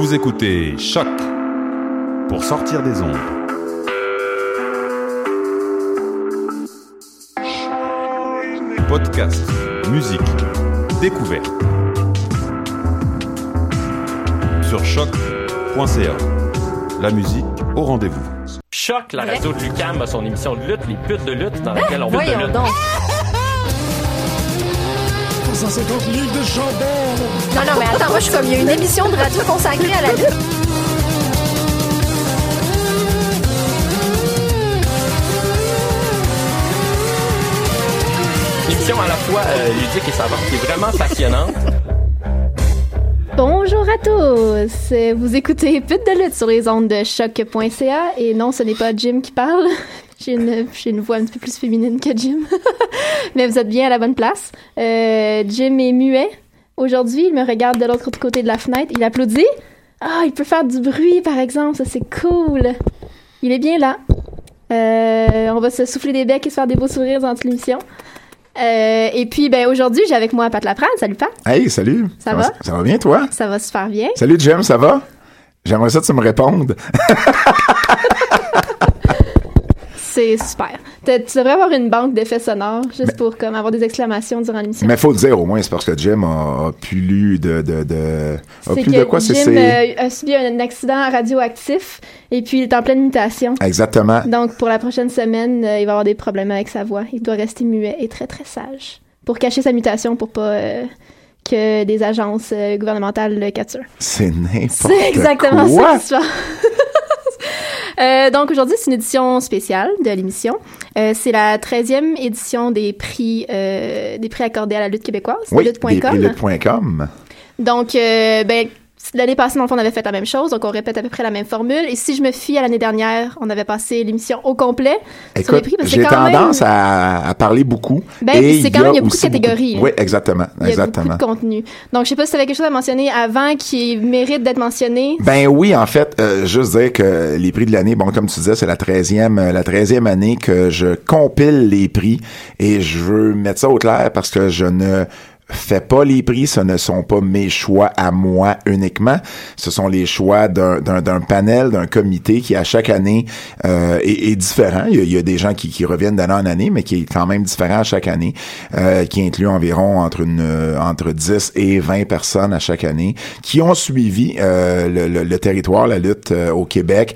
Vous écoutez Choc pour sortir des ondes. Podcast, musique, découverte. Sur choc.ca. La musique au rendez-vous. Choc, la radio de Lucam a son émission de lutte, les putes de lutte, dans laquelle on lutte de Voyons lutte. Donc. 150 livres de chandelle. Non, non, mais attends, moi, je suis comme, il y a une émission de radio consacrée à la lutte. Une émission à la fois euh, ludique et savante qui est vraiment passionnante. Bonjour à tous! Vous écoutez Pute de lutte sur les ondes de choc.ca et non, ce n'est pas Jim qui parle. J'ai une, voix un petit peu plus féminine que Jim. Mais vous êtes bien à la bonne place. Euh, Jim est muet. Aujourd'hui, il me regarde de l'autre côté de la fenêtre. Il applaudit. Ah, il peut faire du bruit, par exemple. Ça, c'est cool. Il est bien là. Euh, on va se souffler des becs et se faire des beaux sourires dans l'émission. Euh, et puis, ben, aujourd'hui, j'ai avec moi Pat Laprade. Salut, Pat. Hey, salut. Ça va? Ça va bien, toi? Ça va super bien. Salut, Jim, ça va? J'aimerais ça que tu me répondes. C'est super. Tu devrais avoir une banque d'effets sonores juste pour comme avoir des exclamations durant l'émission. Mais faut le dire au moins, c'est parce que Jim a, a pu lu de, de, de, a pu que de quoi c'est, Jim c'est- euh, a subi un accident radioactif et puis il est en pleine mutation. Exactement. Donc pour la prochaine semaine, euh, il va avoir des problèmes avec sa voix. Il doit rester muet et très très sage pour cacher sa mutation pour pas euh, que des agences gouvernementales le capturent. C'est n'importe C'est exactement quoi. ça. Euh, donc aujourd'hui, c'est une édition spéciale de l'émission. Euh, c'est la 13e édition des prix euh, des prix accordés à la lutte québécoise, Oui, lutte.com. lutte.com. Donc, ben, l'année passée, dans le fond, on avait fait la même chose, donc on répète à peu près la même formule. Et si je me fie à l'année dernière, on avait passé l'émission au complet sur les prix. j'ai tendance même, à, à parler beaucoup. Ben, c'est quand même- il y a beaucoup de catégories, hein. Oui, exactement. il y a exactement. beaucoup de contenu. Donc, je sais pas si tu avais quelque chose à mentionner avant qui mérite d'être mentionné. Ben oui, en fait, euh, juste dire que les prix de l'année, bon, comme tu disais, c'est la 13e, euh, la 13e année que je compile les prix et je veux mettre ça au clair parce que je ne fais pas les prix, ce ne sont pas mes choix à moi uniquement, ce sont les choix d'un panel, d'un comité qui à chaque année euh, est, différent. Il y, a, des gens qui, qui reviennent d'année en année, mais qui est quand même différent à chaque année, euh, qui inclut environ entre une entre 10 et 20 personnes à chaque année, qui ont suivi euh, le, le- le territoire, la lutte euh, au Québec,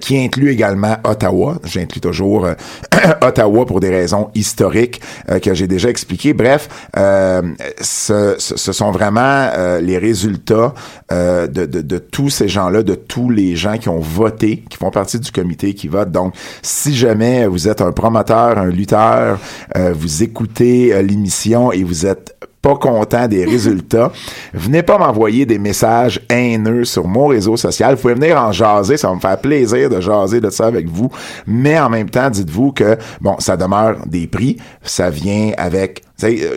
qui inclut également Ottawa. J'inclus toujours Ottawa pour des raisons historiques euh, que j'ai déjà expliquées. Bref, euh, ce, ce- sont vraiment euh, les résultats euh, de, de, de tous ces gens-là, de tous les gens qui ont voté, qui font partie du comité qui vote. Donc, si jamais vous êtes un promoteur, un lutteur, vous écoutez l'émission et vous êtes pas content des résultats, venez pas m'envoyer des messages haineux sur mon réseau social. Vous pouvez venir en jaser, ça va me faire plaisir de jaser de ça avec vous. Mais en même temps, dites-vous que, bon, ça demeure des prix, ça vient avec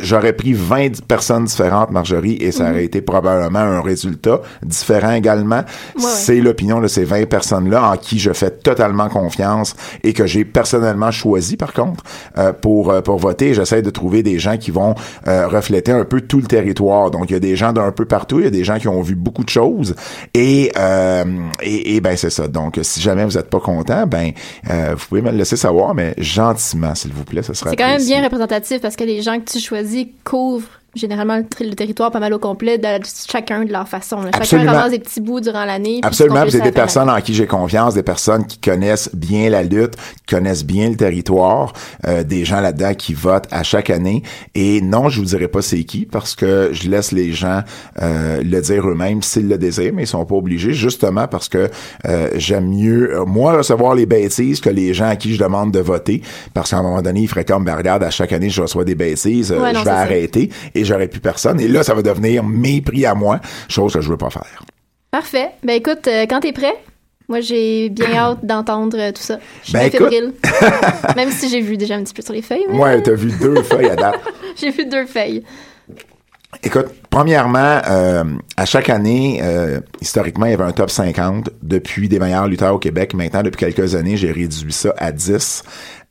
J'aurais pris 20 personnes différentes, Marjorie, et ça Mhm. aurait été probablement un résultat différent également. Ouais, ouais. C'est l'opinion de ces 20 personnes-là en qui je fais totalement confiance et que j'ai personnellement choisi, par contre, euh, pour, euh, pour voter. J'essaie de trouver des gens qui vont euh, refléter un peu tout le territoire. Donc, il y a des gens d'un peu partout, il y a des gens qui ont vu beaucoup de choses. Et, euh, et, et ben, c'est ça. Donc, si jamais vous n'êtes pas content, ben, euh, vous pouvez me le laisser savoir, mais gentiment, s'il vous plaît, ce serait C'est quand même bien représentatif parce que les gens que tu choisis couvrent généralement le, territoire pas mal au complet de chacun de leur façon. là. Chacun ramasse des petits bouts durant l'année. Absolument, c'est des personnes en qui j'ai confiance, des personnes qui connaissent bien la lutte, qui connaissent bien le territoire, euh, des gens là-dedans qui votent à chaque année. Et non, je vous dirai pas c'est qui parce que je laisse les gens euh, le dire eux-mêmes s'ils le désirent, mais ils sont pas obligés, justement parce que euh, j'aime mieux euh, moi recevoir les bêtises que les gens à qui je demande de voter, parce qu'à un moment donné, ils feraient comme ben regarde, à chaque année je reçois des bêtises, euh, Ouais, non, je vais ça. arrêter et j'aurai plus personne. Et là, ça va devenir mes prix à moi, chose que je veux pas faire. Parfait. Ben écoute, euh, quand t'es prêt, moi j'ai bien hâte d'entendre euh, tout ça. Je suis Ben, fébrile. Même si j'ai vu déjà un petit peu sur les feuilles. mais Ouais, t'as vu deux feuilles à date. J'ai vu deux feuilles. Écoute, premièrement, euh, à chaque année, euh, historiquement, il y avait un top 50 depuis des meilleurs lutteurs au Québec. Maintenant, depuis quelques années, j'ai réduit ça à 10.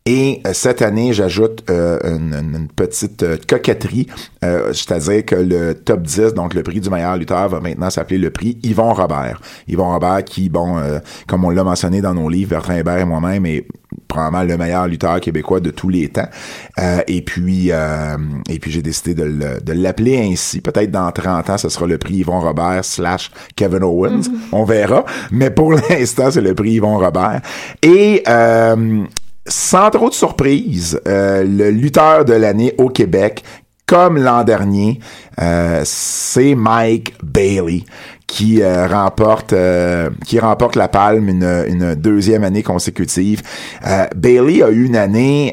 Et euh, cette année, j'ajoute euh, une, une- petite euh, coquetterie, euh, c'est-à-dire que le top 10, donc le prix du meilleur lutteur, va maintenant s'appeler le prix Yvon Robert. Yvon Robert qui, bon, euh, comme on l'a mentionné dans nos livres, Bertrand Hébert et moi-même, est probablement le meilleur lutteur québécois de tous les temps. Euh, et puis, euh, et puis j'ai décidé de le- de l'appeler ainsi. Peut-être dans 30 ans, ce sera le prix Yvon Robert slash Kevin Owens. On verra. Mais pour l'instant, c'est le prix Yvon Robert. Et euh, sans trop de surprise, euh, le lutteur de l'année au Québec, comme l'an dernier, euh, c'est Mike Bailey qui euh, remporte qui remporte la palme une, une deuxième année consécutive. Bailey a eu une année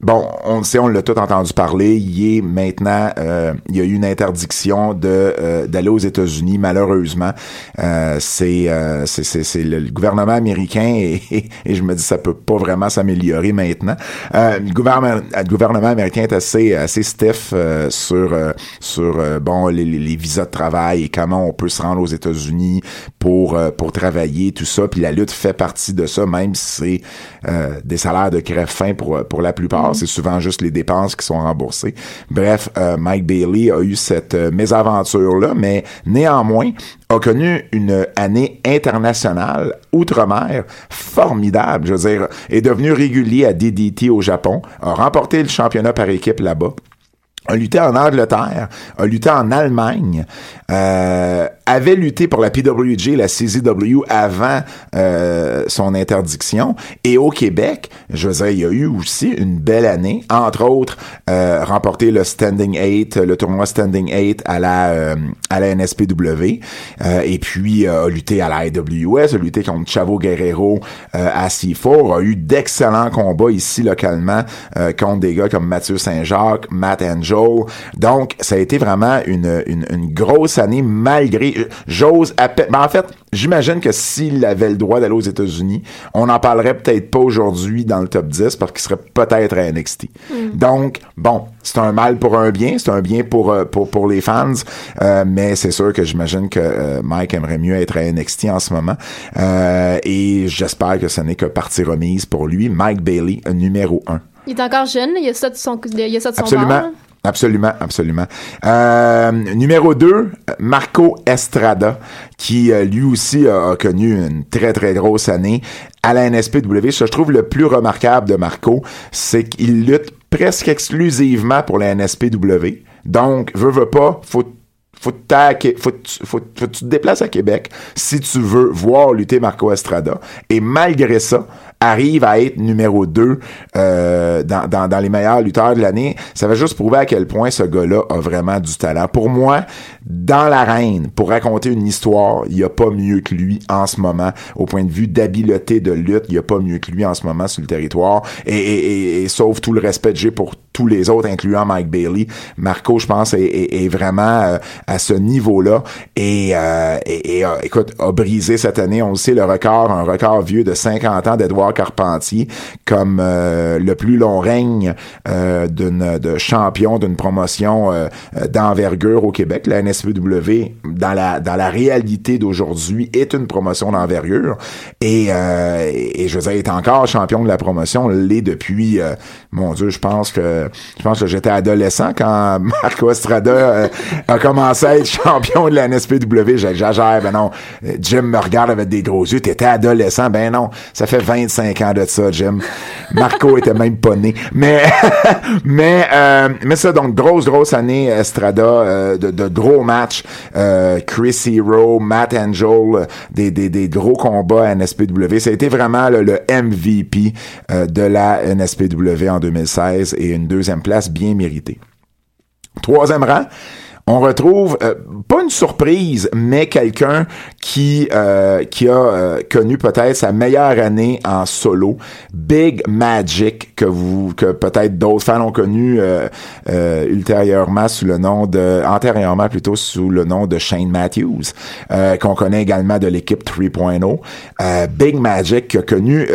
Bon, on le sait, on l'a tout entendu parler. Il maintenant, euh, il y a eu une interdiction de euh, d'aller aux États-Unis. Malheureusement, euh, c'est euh, c'est le, gouvernement américain et, je me dis ça peut pas vraiment s'améliorer maintenant. Le gouvernement le gouvernement américain est assez assez stiff sur sur bon les, visas de travail et comment on peut se rendre aux États-Unis pour pour travailler tout ça. Puis la lutte fait partie de ça, même si c'est des salaires de crève fin pour pour la plupart. C'est souvent juste les dépenses qui sont remboursées. Bref, euh, Mike Bailey a eu cette euh, mésaventure-là, mais néanmoins a connu une année internationale outre-mer formidable. Je veux dire, est devenu régulier à DDT au Japon, a remporté le championnat par équipe là-bas a lutté en Angleterre, a lutté en Allemagne, euh, avait lutté pour la PWG, la CZW avant euh, son interdiction, et au Québec, je il y a eu aussi une belle année, entre autres, euh, remporté le Standing 8, le tournoi Standing 8 à la euh, à la NSPW, euh, et puis euh, a lutté à la IWS, a lutté contre Chavo Guerrero à C4, a eu d'excellents combats ici localement contre des gars comme Mathieu Saint-Jacques, Matt Angel, donc, ça a été vraiment une, une, une grosse année malgré. J'ose à peine. ben, en fait, j'imagine que s'il avait le droit d'aller aux États-Unis, on n'en parlerait peut-être pas aujourd'hui dans le top 10 parce qu'il serait peut-être à NXT. Donc, bon, c'est un mal pour un bien, c'est un bien pour, euh, pour, pour les fans, euh, mais c'est sûr que j'imagine que euh, Mike aimerait mieux être à NXT en ce moment. Euh, et j'espère que ce n'est que partie remise pour lui. Mike Bailey, numéro 1. Il est encore jeune, il y a ça de son, il a ça de son Absolument. bord. Absolument, absolument. Euh, numéro 2, Marco Estrada, qui euh, lui aussi a, connu une très, très grosse année à la NSPW. Ce que je trouve le plus remarquable de Marco, c'est qu'il lutte presque exclusivement pour la NSPW. Donc, veut, veut pas, faut, faut que tu te déplaces à Québec si tu veux voir lutter Marco Estrada. Et malgré ça, arrive à être numéro 2 euh, dans, dans, dans les meilleurs lutteurs de l'année. Ça va juste prouver à quel point ce gars-là a vraiment du talent. Pour moi, dans l'arène, pour raconter une histoire, il n'y a pas mieux que lui en ce moment. Au point de vue d'habileté de lutte, il n'y a pas mieux que lui en ce moment sur le territoire. Et, et, et, et sauf tout le respect que j'ai pour tous les autres, incluant Mike Bailey. Marco, je pense, est, vraiment euh, à ce niveau-là et, euh, et, a- écoute, a brisé cette année, on le sait, le record, un record vieux de 50 ans d'Edouard Carpentier comme euh, le plus long règne euh, d'une de champion d'une promotion euh, euh, d'envergure au Québec. La NSPW, dans la dans la réalité d'aujourd'hui, est une promotion d'envergure et, euh, et, je veux dire, est encore champion de la promotion, l'est depuis, euh, mon Dieu, je pense que je pense que j'étais adolescent quand Marco Estrada euh, a commencé à être champion de la NSPW. J'exagère, ben non. Jim me regarde avec des gros yeux. T'étais adolescent, ben non. Ça fait 25 ans de ça, Jim. Marco était même pas né. Mais, mais, euh, mais ça, donc, grosse, grosse année Estrada, euh, de, de gros matchs. Euh, Chris Hero, Matt Angel, des, des, des gros combats à NSPW. Ça a été vraiment là, le MVP euh, de la NSPW en 2016 et une place bien méritée. Troisième rang, on retrouve euh, pas une surprise, mais quelqu'un qui euh, qui a euh, connu peut-être sa meilleure année en solo, Big Magic que vous que peut-être d'autres fans ont connu ultérieurement sous le nom de antérieurement plutôt sous le nom de Shane Matthews, qu'on connaît également de l'équipe 3.0. Euh, Big Magic qui a connu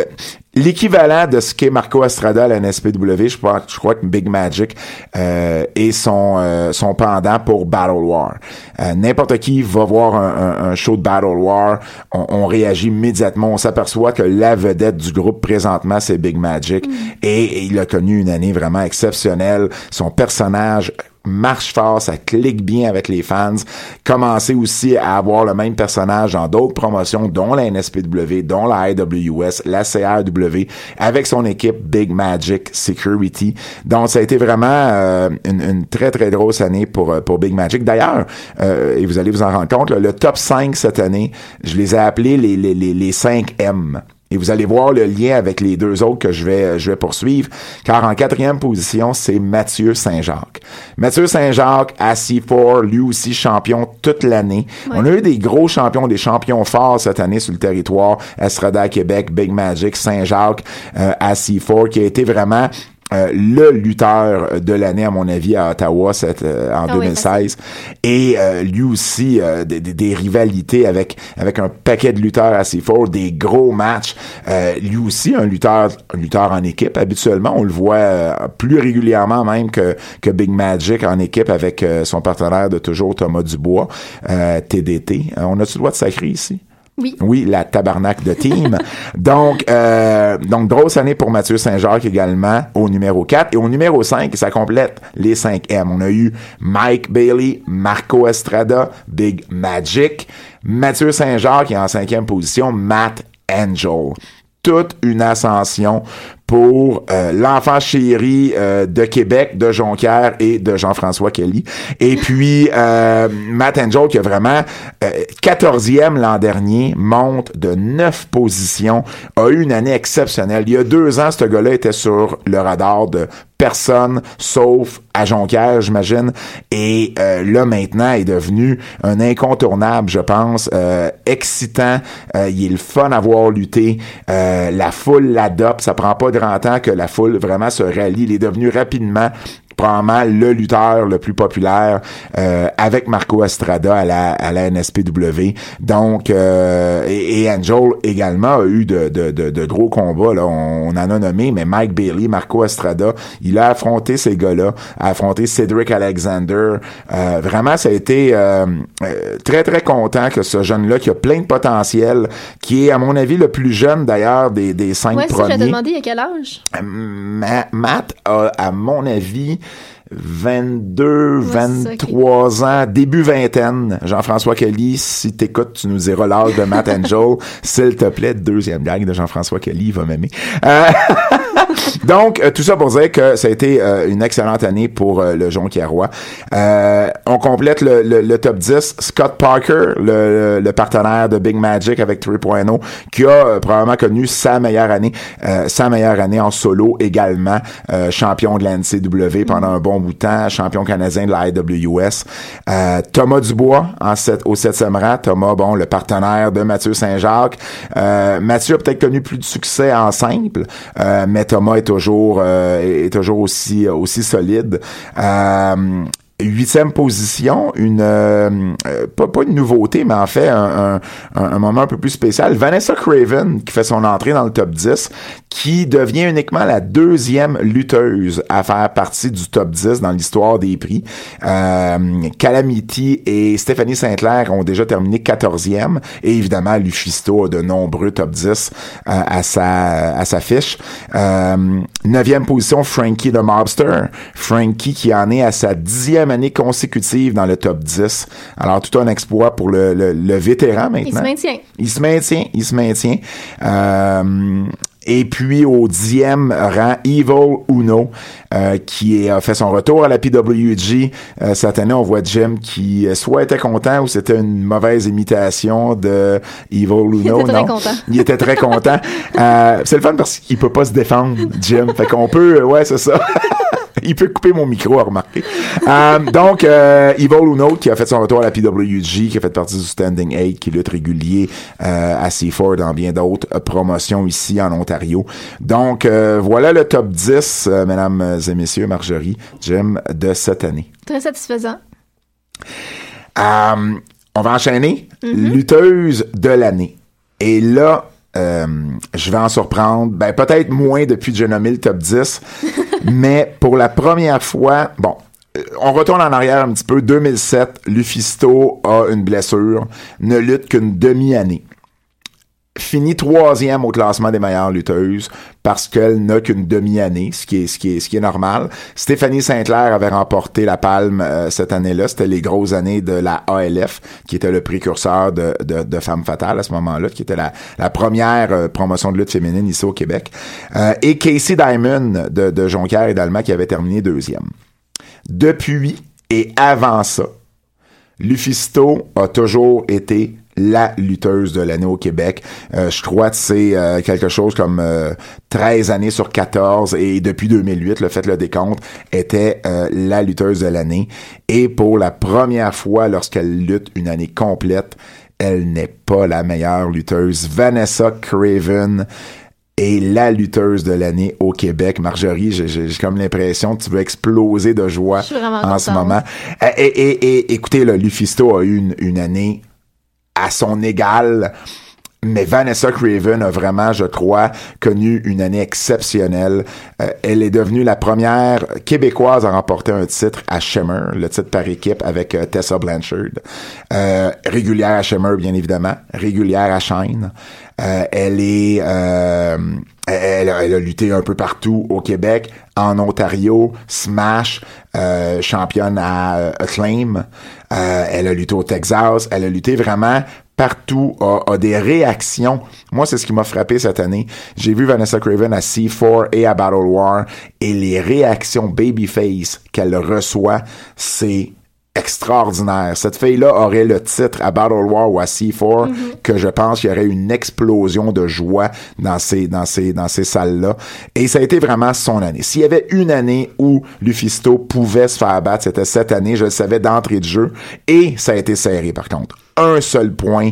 L'équivalent de ce qu'est Marco Estrada à la NSPW, je crois, je crois que Big Magic euh, est son, euh, son pendant pour Battle War. Euh, N'importe qui va voir un, un- un show de Battle War, on, on réagit immédiatement, on s'aperçoit que la vedette du groupe présentement, c'est Big Magic, et, et il a connu une année vraiment exceptionnelle. Son personnage marche fort, ça clique bien avec les fans. Commencer aussi à avoir le même personnage dans d'autres promotions, dont la NSPW, dont la IWS, la CRW, avec son équipe Big Magic Security. Donc, ça a été vraiment euh, une, très, très grosse année pour, euh, pour Big Magic. D'ailleurs, euh, et vous allez vous en rendre compte, le top 5 cette année, je les ai appelés les, les, les, les 5 M. Et vous allez voir le lien avec les deux autres que je vais, je vais poursuivre, car en quatrième position, c'est Mathieu Saint-Jacques. Mathieu Saint-Jacques, à C4, lui aussi champion toute l'année. On a eu des gros champions, des champions forts cette année sur le territoire. Estrada Québec, Big Magic, Saint-Jacques, euh, à C4, qui a été vraiment euh, le lutteur de l'année, à mon avis, à Ottawa cette, euh, en Ah oui, 2016. Et euh, lui aussi, euh, des, rivalités avec, avec un paquet de lutteurs assez forts, des gros matchs. Euh, lui aussi, un lutteur, un lutteur en équipe. Habituellement, on le voit euh, plus régulièrement même que, que Big Magic en équipe avec euh, son partenaire de toujours, Thomas Dubois, euh, TDT. On a-tu le droit de sacrer ici? Oui. Oui, la tabarnak de team. donc, euh, donc, grosse année pour Mathieu Saint-Jacques également au numéro 4. Et au numéro 5, ça complète les 5 M. On a eu Mike Bailey, Marco Estrada, Big Magic, Mathieu Saint-Jacques qui est en cinquième position, Matt Angel. Toute une ascension pour euh, l'enfant chéri euh, de Québec, de Jonquière et de Jean-François Kelly. Et puis, euh, Matt Angel, qui a vraiment euh, 14e l'an dernier, monte de 9 positions, a eu une année exceptionnelle. Il y a deux ans, ce gars-là était sur le radar de personne, sauf à Jonquière, j'imagine. Et euh, là, maintenant, est devenu un incontournable, je pense, euh, excitant. Euh, il est le fun à voir lutter. Euh, la foule l'adopte. Ça prend pas grand temps que la foule vraiment se rallie. Il est devenu rapidement probablement le lutteur le plus populaire euh, avec Marco Estrada à la, à la NSPW. Donc, euh, et, et Angel également a eu de, de, de, de gros combats. Là. On, on en a nommé, mais Mike Bailey, Marco Estrada, il a affronté ces gars-là, a affronté Cedric Alexander. Euh, vraiment, ça a été euh, euh, très, très content que ce jeune-là, qui a plein de potentiel, qui est, à mon avis, le plus jeune d'ailleurs des, des cinq Ouais, premiers. j'avais demandé il y a quel âge? Ma- Matt a, à mon avis, 22, Ouais, c'est ça, 23 ans, début vingtaine. Jean-François Kelly, si t'écoutes, tu nous diras l'âge de Matt Angel. S'il te plaît, deuxième blague de Jean-François Kelly, il va m'aimer. Euh, Donc, euh, tout ça pour dire que ça a été euh, une excellente année pour euh, le Jonquiérois. Euh, on complète le, le- le top 10. Scott Parker, le, le partenaire de Big Magic avec 3.0, qui a euh, probablement connu sa meilleure année, euh, sa meilleure année en solo également, champion de la NCW pendant un bon bout de temps, champion canadien de la IWS. Thomas Dubois en sept, au septième rang. Thomas, bon, le partenaire de Mathieu Saint-Jacques. Mathieu a peut-être connu plus de succès en simple, mais Thomas est toujours est toujours aussi aussi solide. Huitième position, une euh, euh, pas, pas une nouveauté, mais en fait un, un, un, moment un peu plus spécial. Vanessa Craven qui fait son entrée dans le top 10, qui devient uniquement la deuxième lutteuse à faire partie du top 10 dans l'histoire des prix. Euh, Calamity et Stéphanie Saint-Clair ont déjà terminé 14e et évidemment Lufisto a de nombreux top 10 euh, à sa à sa fiche. neuvième position, Frankie the Mobster. Frankie qui en est à sa dixième année consécutive dans le top 10. Alors, tout un exploit pour le, le, vétéran maintenant. Il se maintient. Il se maintient, il se maintient. Euh, et puis au dixième rang, Evil Uno, euh, qui a fait son retour à la PWG. Euh, cette année, on voit Jim qui soit était content ou c'était une mauvaise imitation de Evil Uno. Il était très content. Il était très content. Euh, c'est le fun parce qu'il peut pas se défendre, Jim. Fait qu'on peut, ouais, c'est ça. il peut couper mon micro, à remarquer. Euh, donc, euh, Evil Uno, qui a fait son retour à la PWG, qui a fait partie du Standing 8, qui lutte régulier euh, à C4 dans bien d'autres euh, promotions ici en Ontario. Donc, euh, voilà le top 10, mesdames et messieurs, Marjorie, Jim, de cette année. Très satisfaisant. on va enchaîner. Mm-hmm. Lutteuse de l'année. Et là, euh, je vais en surprendre, ben peut-être moins depuis que j'ai nommé le top 10, mais pour la première fois, bon, euh, on retourne en arrière un petit peu. 2007, Lufisto a une blessure, ne lutte qu'une demi-année finit troisième au classement des meilleures lutteuses parce qu'elle n'a qu'une demi-année, ce qui est normal. Stéphanie Saint-Clair avait remporté la palme euh, cette année-là, c'était les grosses années de la ALF qui était le précurseur de de, de Femme fatale à ce moment-là, qui était la la première euh, promotion de lutte féminine ici au Québec. Euh, et Casey Diamond de de Jonquière et d'Alma qui avait terminé deuxième. Depuis et avant ça, Lufisto a toujours été la lutteuse de l'année au Québec. Euh, je crois que c'est euh, quelque chose comme 13 euh, années sur 14 et depuis 2008, le fait le décompte, était la lutteuse de l'année. Et pour la première fois, lorsqu'elle lutte une année complète, elle n'est pas la meilleure lutteuse. Vanessa Craven est la lutteuse de l'année au Québec. Marjorie, j'ai comme l'impression que tu veux exploser de joie en ce moment. Et, et, écoutez, le Lufisto a eu une, une année à son égal. Mais Vanessa Craven a vraiment, je crois, connu une année exceptionnelle. Euh, elle est devenue la première québécoise à remporter un titre à Shimmer, le titre par équipe avec euh, Tessa Blanchard. Euh, régulière à Shimmer, bien évidemment. Régulière à Shine. elle est... Elle, a lutté un peu partout au Québec, en Ontario, Smash, championne à Acclaim. Euh, elle a lutté au Texas. Elle a lutté vraiment partout, a, des réactions. Moi, c'est ce qui m'a frappé cette année. J'ai vu Vanessa Craven à C4 et à Battle War et les réactions babyface qu'elle reçoit, c'est extraordinaire. Cette fille-là aurait le titre à Battle War ou à C4 mm-hmm. que je pense qu'il y aurait une explosion de joie dans ces dans ces dans ces salles-là. Et ça a été vraiment son année. S'il y avait une année où Lufisto pouvait se faire battre, c'était cette année. Je le savais d'entrée de jeu. Et ça a été serré par contre. Un seul point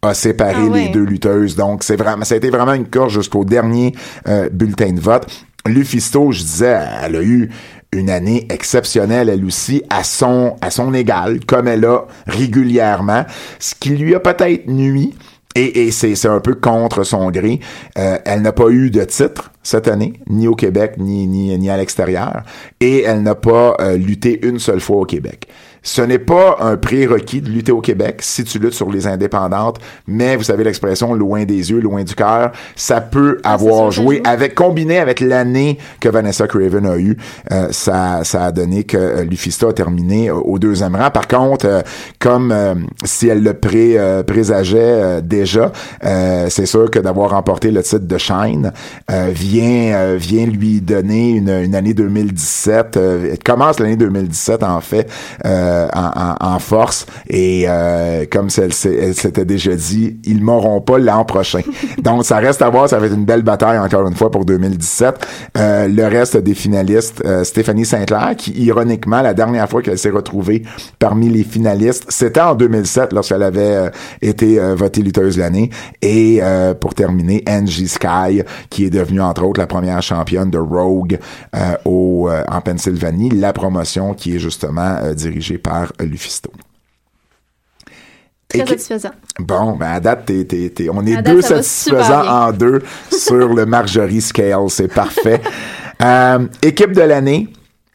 a séparé ah les deux lutteuses. Donc c'est vraiment ça a été vraiment une course jusqu'au dernier euh, bulletin de vote. Lufisto, je disais, elle a eu une année exceptionnelle, elle aussi, à son, à son égal, comme elle a régulièrement, ce qui lui a peut-être nuit. Et, et c'est un peu contre son gré. Euh, elle n'a pas eu de titre cette année, ni au Québec, ni, ni, ni à l'extérieur. Et elle n'a pas euh, lutté une seule fois au Québec. Ce n'est pas un prérequis de lutter au Québec si tu luttes sur les indépendantes, mais vous savez l'expression loin des yeux, loin du cœur, ça peut ah, avoir joué avec combiné avec l'année que Vanessa Craven a eu, euh, ça ça a donné que euh, Lufista a terminé euh, au deuxième rang. Par contre, comme si elle le pré présageait déjà, c'est sûr que d'avoir remporté le titre de Shine vient vient lui donner une, une année 2017. elle commence l'année 2017 en fait. Euh, en, force et euh, comme elle, s'était déjà dit, ils m'auront pas l'an prochain. Donc ça reste à voir, ça va être une belle bataille encore une fois pour 2017. Euh, le reste des finalistes, Stéphanie Saint-Clair, qui ironiquement la dernière fois qu'elle s'est retrouvée parmi les finalistes, c'était en 2007 lorsqu'elle avait été votée lutteuse l'année. Et pour terminer, Angie Sky, qui est devenue entre autres la première championne de Rogue euh, au, euh, en Pennsylvanie, la promotion qui est justement euh, dirigée par Lufisto. Très satisfaisant. Bon, ben à date, t'es- t'es- t'es- on est À deux satisfaisants en deux sur le Marjorie Scale, c'est parfait. Euh, équipe de l'année,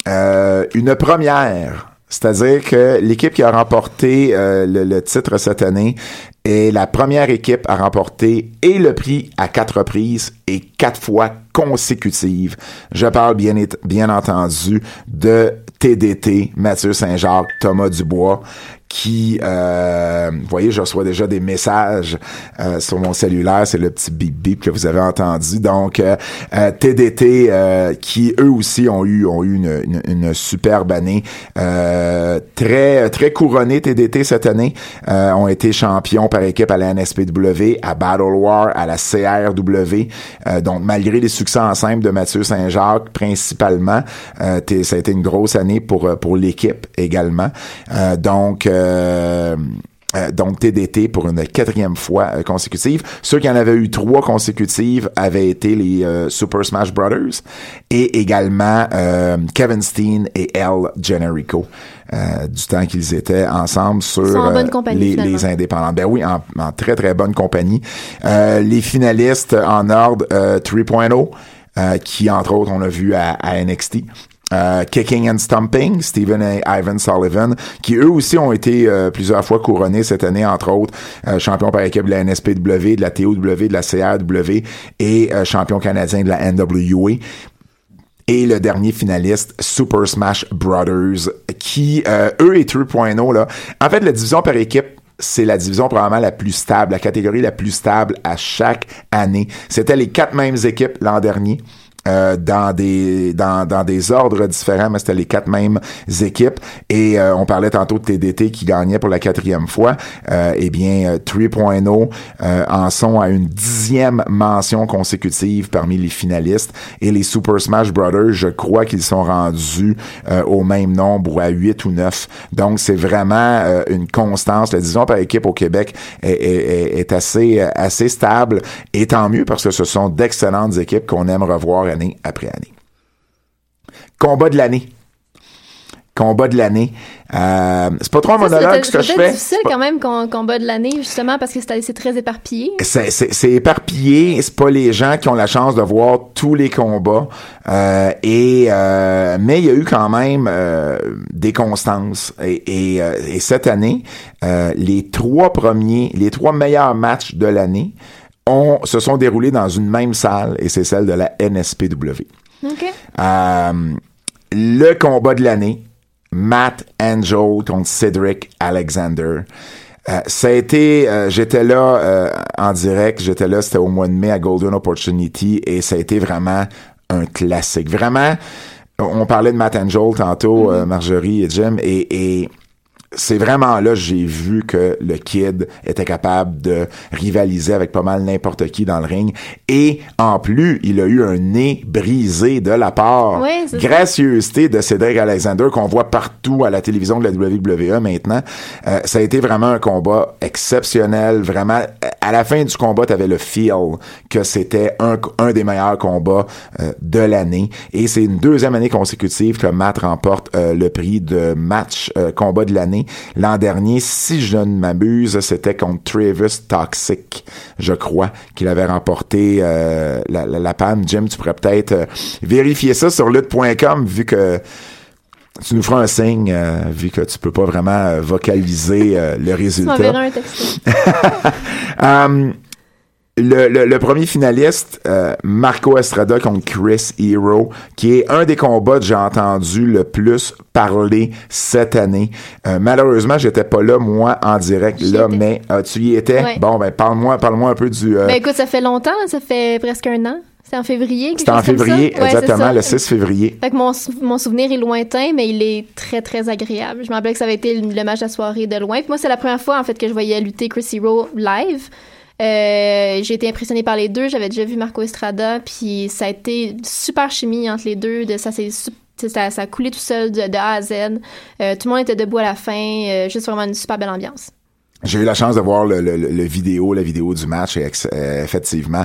euh, une première. C'est-à-dire que l'équipe qui a remporté euh, le, titre cette année est la première équipe à remporter et le prix à quatre reprises et quatre fois consécutives. Je parle bien, bien entendu de TDT, Mathieu Saint-Jacques, Thomas Dubois, qui, euh, vous voyez, je reçois déjà des messages euh, sur mon cellulaire, c'est le petit bip bip que vous avez entendu. Donc, euh, euh, TDT, euh, qui eux aussi ont eu ont eu une, une, une superbe année, euh, très très couronné TDT cette année, euh, ont été champions par équipe à la NSPW, à Battle War, à la CRW. Euh, donc, malgré les succès en simple de Mathieu Saint-Jacques, principalement, euh, ça a été une grosse année pour euh, pour l'équipe également. Euh, donc euh, euh, donc TDT pour une quatrième fois euh, consécutive. Ceux qui en avaient eu trois consécutives avaient été les euh, Super Smash Brothers et également Kevin Steen et El Generico. du temps qu'ils étaient ensemble sur en les, indépendants. Ben oui, en, en très très bonne compagnie. Les finalistes en ordre euh, 3.0, euh, qui entre autres on a vu à, à NXT. Euh, Kicking and Stomping, Stephen et Ivan Sullivan, qui eux aussi ont été euh, plusieurs fois couronnés cette année, entre autres euh, champion par équipe de la NSPW, de la TOW, de la CRW et champion canadien de la NWA et le dernier finaliste, Super Smash Brothers, qui, eux et 3.0, là, en fait, la division par équipe, c'est la division probablement la plus stable, la catégorie la plus stable à chaque année. C'était les quatre mêmes équipes l'an dernier. Euh, dans des dans, dans des ordres différents, mais c'était les quatre mêmes équipes. Et euh, on parlait tantôt de TDT qui gagnait pour la quatrième fois. Euh, eh bien, euh, 3.0 euh, en sont à une dixième mention consécutive parmi les finalistes. Et les Super Smash Brothers, je crois qu'ils sont rendus euh, au même nombre ou à 8 ou 9. Donc, c'est vraiment euh, une constance. La division par équipe au Québec est, est- est- assez, euh, assez stable. Et tant mieux parce que ce sont d'excellentes équipes qu'on aime revoir année après année. Combat de l'année. Combat de l'année. Euh, c'est pas trop un monologue ce que je fais. difficile quand même qu'on combat de l'année, justement, parce que c'est c'est très éparpillé. c'est, éparpillé, c'est pas les gens qui ont la chance de voir tous les combats. Euh, et euh, mais il y a eu quand même des constances. Et, et, et cette année, les trois premiers, les trois meilleurs matchs de l'année ont, se sont déroulés dans une même salle, et c'est celle de la NSPW. Euh, le combat de l'année, Matt Angel contre Cedric Alexander. Euh, ça a été, euh, j'étais là euh, en direct, j'étais là, c'était au mois de mai à Golden Opportunity et ça a été vraiment un classique. Vraiment, on parlait de Matt Angel tantôt, euh, Marjorie et Jim, et, et c'est vraiment là que j'ai vu que le kid était capable de rivaliser avec pas mal n'importe qui dans le ring. Et en plus, il a eu un nez brisé de la part ça. gracieuseté de Cédric Alexander qu'on voit partout à la télévision de la WWE maintenant. Euh, ça a été vraiment un combat exceptionnel. Vraiment, à la fin du combat, tu avais le feel que c'était un, un des meilleurs combats euh, de l'année. Et c'est une deuxième année consécutive que Matt remporte euh, le prix de match euh, combat de l'année. L'an dernier, si je ne m'abuse, c'était contre Travis Toxic, je crois, qu'il avait remporté la, la, la. Jim, tu pourrais peut-être vérifier ça sur lutte.com vu que tu nous feras un signe, euh, vu que tu peux pas vraiment euh, vocaliser euh, le Tu résultat. m'enverras un texto. Um, le, le, le premier finaliste, euh, Marco Estrada contre Chris Hero, qui est un des combats que j'ai entendu le plus parler cette année. Euh, malheureusement, j'étais pas là, moi, en direct, là, étais. mais euh, tu y étais? Ouais. Bon, ben, parle-moi, parle-moi un peu du... Ben écoute, ça fait longtemps, ça fait presque un an. C'est en février. C'était en février, Ouais, exactement, le 6 février. Fait que mon, sou- mon souvenir est lointain, mais il est très, très agréable. Je me rappelle que ça avait été le match de la soirée de loin. Puis moi, c'est la première fois, en fait, que je voyais lutter Chris Hero live. Euh, j'ai été impressionnée par les deux. J'avais déjà vu Marco Estrada, puis ça a été super chimie entre les deux. De, ça, s'est ça, ça a coulé tout seul de, de A à Z. Euh, tout le monde était debout à la fin. euh, juste vraiment une super belle ambiance. J'ai eu la chance de voir le, le, le vidéo, la vidéo du match, et euh, effectivement.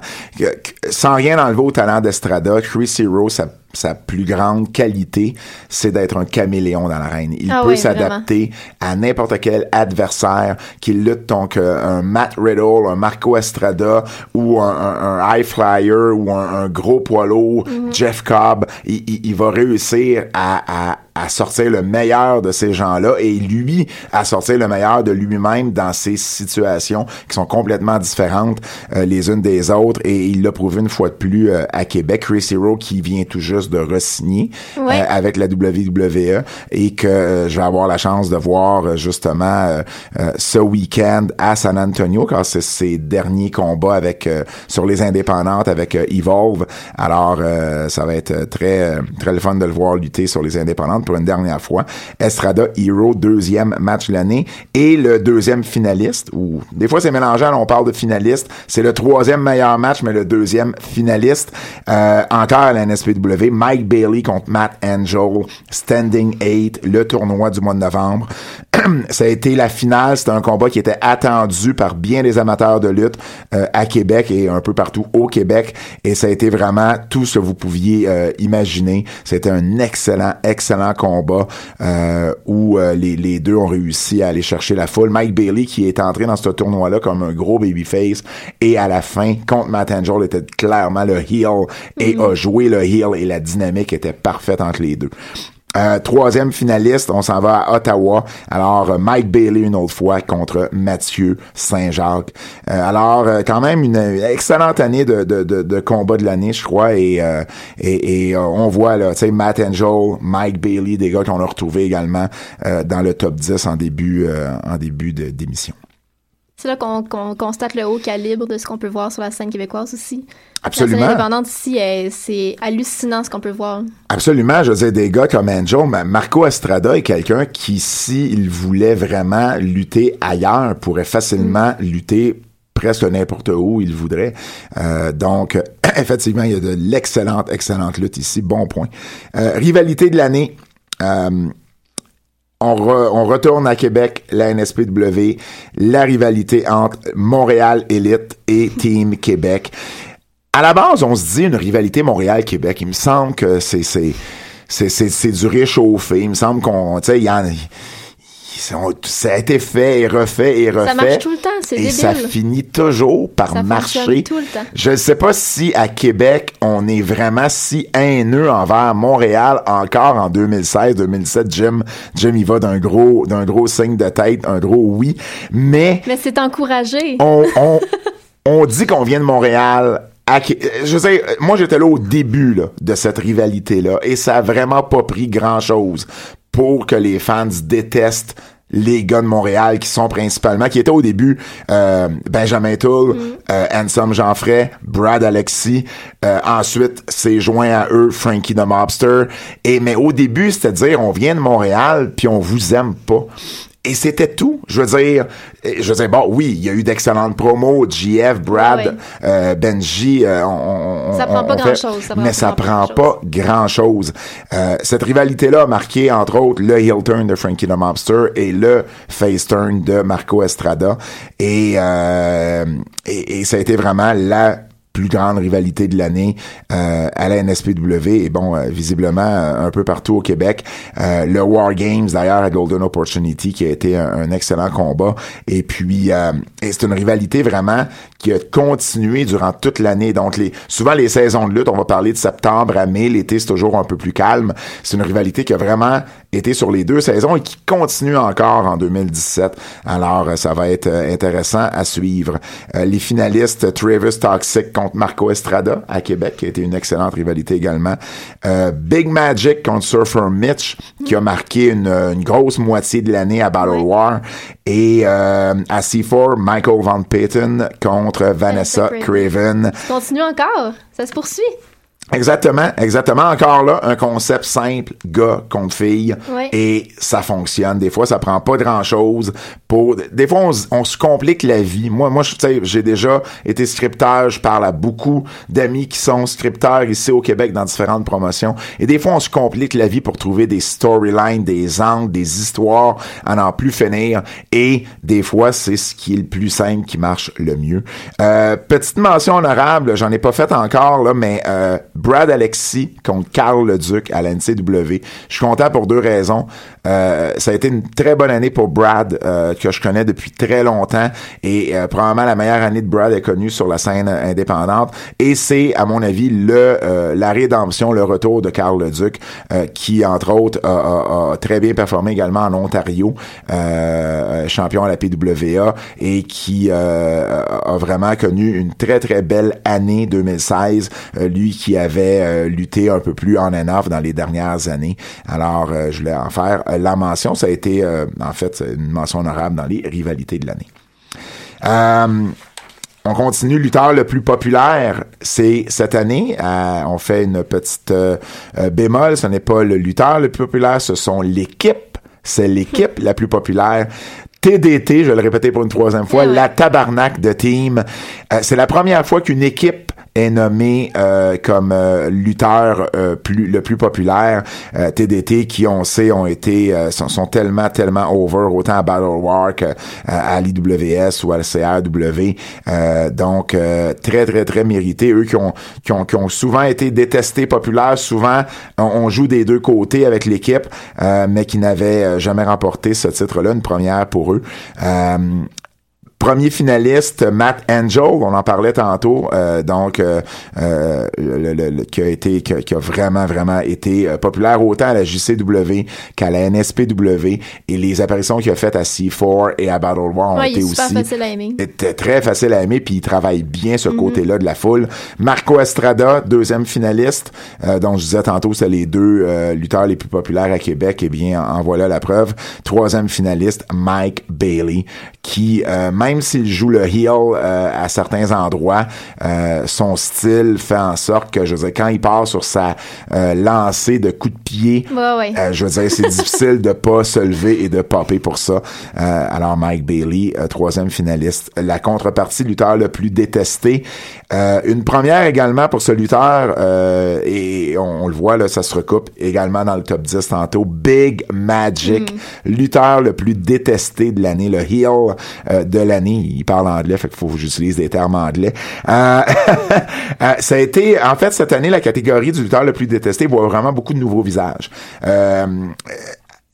Sans rien enlever au talent d'Estrada, Chris Hero, sa, sa plus grande qualité, c'est d'être un caméléon dans l'arène. Il Ah peut oui, s'adapter à n'importe quel adversaire qui lutte, donc euh, un Matt Riddle, un Marco Estrada, ou un, un- un high flyer, ou un, un gros poids lourd, Jeff Cobb. Il, il- il va réussir à, à à sortir le meilleur de ces gens-là et lui à sortir le meilleur de lui-même dans ces situations qui sont complètement différentes euh, les unes des autres et il l'a prouvé une fois de plus euh, à Québec Chris Hero qui vient tout juste de re-signer Ouais. euh, avec la WWE et que euh, je vais avoir la chance de voir euh, justement ce week-end à San Antonio car c'est ses derniers combats avec euh, sur les indépendantes avec Evolve. Alors euh, ça va être très très le fun de le voir lutter sur les indépendantes pour une dernière fois. Estrada Hero deuxième match de l'année. Et le deuxième finaliste ou des fois c'est mélangeant on parle de finaliste. C'est le troisième meilleur match mais le deuxième finaliste euh, encore à la NSPW Mike Bailey contre Matt Angel Standing 8 le tournoi du mois de novembre. Ça a été la finale. C'était un combat qui était attendu par bien des amateurs de lutte euh, à Québec et un peu partout au Québec. Et ça a été vraiment tout ce que vous pouviez euh, imaginer. C'était un excellent excellent combat euh, où les, les deux ont réussi à aller chercher la foule. Mike Bailey qui est entré dans ce tournoi là comme un gros babyface et à la fin contre Matt Angel était clairement le heel et a joué le heel et la dynamique était parfaite entre les deux euh, troisième finaliste, on s'en va à Ottawa. Alors, euh, Mike Bailey une autre fois contre Mathieu Saint-Jacques. Euh, alors, euh, quand même une excellente année de, de, de, de combat de l'année, je crois. Et, euh, et, et, on voit tu sais, Matt Angel, Mike Bailey, des gars qu'on a retrouvés également dans le top 10 en début, en début d'émission. C'est là qu'on constate le haut calibre de ce qu'on peut voir sur la scène québécoise aussi. La Absolument. scène indépendante ici, c'est hallucinant ce qu'on peut voir. Absolument, je veux dire, des gars comme ma- Marco Estrada est quelqu'un qui, s'il voulait vraiment lutter ailleurs, pourrait facilement lutter presque n'importe où il voudrait. Euh, donc, effectivement, il y a de l'excellente, excellente lutte ici. Bon point. Euh, rivalité de l'année. Euh, on, re- on retourne à Québec, la NSPW, la rivalité entre Montréal Elite et Team Québec. À la base, on se dit une rivalité Montréal-Québec. Il me semble que c'est c'est c'est c'est c'est du réchauffé. Il me semble qu'on tu sais il y en ça a été fait et refait et refait. Ça marche tout le temps, c'est Et débile. ça finit toujours par Ça marcher. tout le temps. Je ne sais pas si à Québec, on est vraiment si haineux envers Montréal encore en 2016-2017. Jim, Jim, il va d'un gros, d'un gros signe de tête, un gros oui. Mais Mais c'est encouragé. on, on, on dit qu'on vient de Montréal. à euh, je sais, euh, moi j'étais là au début là, de cette rivalité-là et ça a vraiment pas pris grand-chose pour que les fans détestent les gars de Montréal qui sont principalement, qui étaient au début euh, Benjamin Toul, euh, Anselm Jeanfray, Brad Alexis, euh, ensuite c'est joint à eux Frankie the Mobster, et mais au début c'est-à-dire on vient de Montréal puis on vous aime pas. Et c'était tout. Je veux dire, je veux dire, bon, oui, il y a eu d'excellentes promos, GF, Brad, ouais. euh, Benji. euh, on, on- Ça prend pas on fait- grand-chose, ça prend mais ça prend pas pas grand-chose. Euh, cette rivalité-là a marqué, entre autres, le heel turn de Frankie the Mobster et le face turn de Marco Estrada. Et, euh, et, et ça a été vraiment la plus grande rivalité de l'année euh, à la NSPW et bon euh, visiblement euh, un peu partout au Québec. Euh, le War Games d'ailleurs à Golden Opportunity qui a été un, excellent combat. Et puis euh, c'est une rivalité vraiment qui a continué durant toute l'année. Donc les souvent les saisons de lutte on va parler de septembre à mai. L'été c'est toujours un peu plus calme. C'est une rivalité qui a vraiment été sur les deux saisons et qui continue encore en 2017 alors euh, ça va être euh, intéressant à suivre Euh, les finalistes Travis Toxic contre Marco Estrada à Québec, qui a été une excellente rivalité également. Euh, Big Magic contre Surfer Mitch, qui a marqué une, une grosse moitié de l'année à Battle War. Et euh, à C4, Michael Van Payton contre Vanessa Craven. Craven. Ça continue encore? Ça se poursuit? Exactement, exactement. Encore là, un concept simple, gars contre fille, et ça fonctionne. Des fois, ça prend pas grand-chose pour. Des fois, on, se complique la vie. Moi, moi, je- tu sais, j'ai déjà été scripteur. Je parle à beaucoup d'amis qui sont scripteurs ici au Québec dans différentes promotions. Et des fois, on se complique la vie pour trouver des storylines, des angles, des histoires à n'en plus finir. Et des fois, c'est ce qui est le plus simple qui marche le mieux. Euh, petite mention honorable, j'en ai pas fait encore là, mais euh, Brad Alexis contre Carl Leduc à la. Je suis content pour deux raisons. Euh, ça a été une très bonne année pour Brad euh, que je connais depuis très longtemps et euh, probablement la meilleure année de Brad est connue sur la scène indépendante. Et c'est à mon avis le euh, la rédemption, le retour de Carl Leduc euh, qui entre autres a, a- a très bien performé également en Ontario, euh, champion à la PWA et qui a vraiment connu une très très belle année 2016. Euh, lui qui avait euh, lutté un peu plus en and off dans les dernières années. Alors euh, je voulais en faire euh, la mention. Ça a été en fait une mention honorable dans les rivalités de l'année. On continue, lutteur le plus populaire, c'est cette année. Euh, on fait une petite euh, bémol. Ce n'est pas le lutteur le plus populaire, ce sont l'équipe. C'est l'équipe la plus populaire. TDT, je vais le répéter pour une troisième fois, la tabarnak de team. Euh, c'est la première fois qu'une équipe est nommé euh, comme euh, lutteur euh, plus le plus populaire. Euh, TDT qui on sait ont été euh, sont, sont tellement tellement over autant à Battle War euh, à l'IWS ou à la CRW euh, donc euh, très très très mérité. Eux qui ont, qui ont qui ont souvent été détestés populaires souvent on, on joue des deux côtés avec l'équipe euh, mais qui n'avaient euh, jamais remporté ce titre là une première pour eux. Euh, Premier finaliste, Matt Angel, on en parlait tantôt, euh, donc euh, euh, le, le- le- qui a été, qui a, qui a vraiment vraiment été euh, populaire autant à la JCW qu'à la NSPW et les apparitions qu'il a faites à C4 et à Battle War ont Ouais, il été est super aussi facile à aimer. était très facile à aimer puis il travaille bien ce Mhm. côté-là de la foule. Marco Estrada, deuxième finaliste, euh, dont je disais tantôt c'est les deux euh, lutteurs les plus populaires à Québec. Eh bien, en, en voilà la preuve. Troisième finaliste, Mike Bailey, qui euh, même s'il joue le heel euh, à certains endroits, euh, son style fait en sorte que je veux dire quand il part sur sa euh, lancée de coups de pied, Ouais, ouais. je veux dire, c'est difficile de pas se lever et de popper pour ça. Alors, Mike Bailey, troisième finaliste. La contrepartie, lutteur le plus détesté. Une première également pour ce lutteur, et on, on le voit, là, ça se recoupe également dans le top 10 tantôt. Big Magic, lutteur le plus détesté de l'année, le heel de Il parle anglais, fait qu'il faut que j'utilise des termes anglais. Euh, euh, ça a été, en fait, cette année, la catégorie du lutteur le plus détesté voit vraiment beaucoup de nouveaux visages. Euh,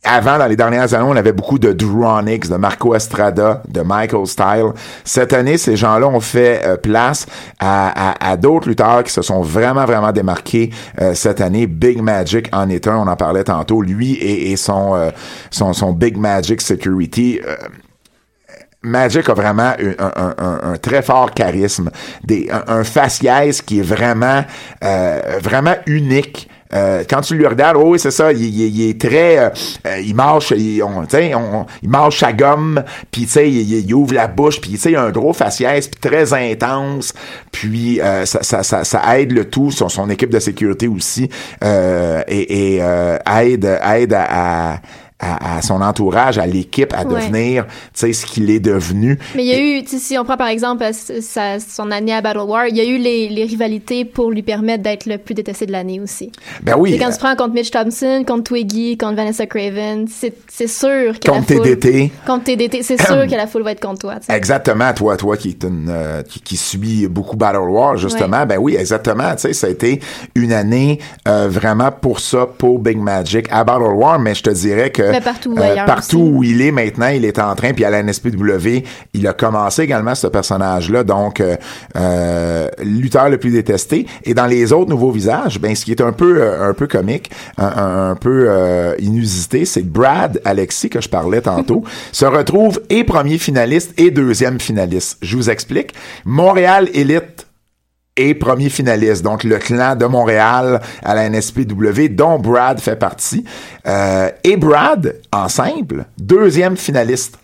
avant, dans les dernières années, on avait beaucoup de Drew Onyx, de Marco Estrada, de Michael Style. Cette année, ces gens-là ont fait euh, place à, d'autres lutteurs qui se sont vraiment, vraiment démarqués euh, cette année. Big Magic en est un, on en parlait tantôt. Lui et, son Big Magic Security. Magic a vraiment un, un- un- un très fort charisme, des, un, faciès qui est vraiment, euh, vraiment unique. Euh, quand tu lui regardes, oh oui, c'est ça, il, il- il est très, euh, il marche, il, on, on- il marche sa gomme, puis tu sais, il, il- ouvre la bouche, puis tu sais, il a un gros faciès, puis très intense, puis euh, ça, ça, ça, ça aide le tout, son, son équipe de sécurité aussi, euh, et, et, euh, aide, aide à, à à, à son entourage, à l'équipe, à Ouais. devenir, tu sais, ce qu'il est devenu. Mais il y a eu, tu sais, si on prend par exemple euh, sa- son année à Battle War, il y a eu les, les rivalités pour lui permettre d'être le plus détesté de l'année aussi. Ben oui. Quand tu prends contre Mitch Thompson, contre Twiggy, contre Vanessa Craven, c'est sûr que Contre la foule... TDT. Contre TDT, c'est sûr que la foule va être contre toi. Exactement, toi, toi qui est une, euh, qui, qui subit beaucoup Battle War, justement, Ouais. ben oui, exactement, tu sais, ça a été une année euh, vraiment pour ça, pour Big Magic à Battle War, mais je te dirais que Mais partout ailleurs partout aussi. où il est maintenant, il est en train, puis à la NSPW, il a commencé également ce personnage-là, donc euh, euh, lutteur le plus détesté. Et dans les autres nouveaux visages, ben ce qui est un peu euh, un peu comique, un, un- peu euh, inusité, c'est que Brad Alexis que je parlais tantôt se retrouve et premier finaliste et deuxième finaliste. Je vous explique. Montréal Elite et premier finaliste. Donc, le clan de Montréal à la NSPW, dont Brad fait partie. Euh, et Brad, en simple, deuxième finaliste.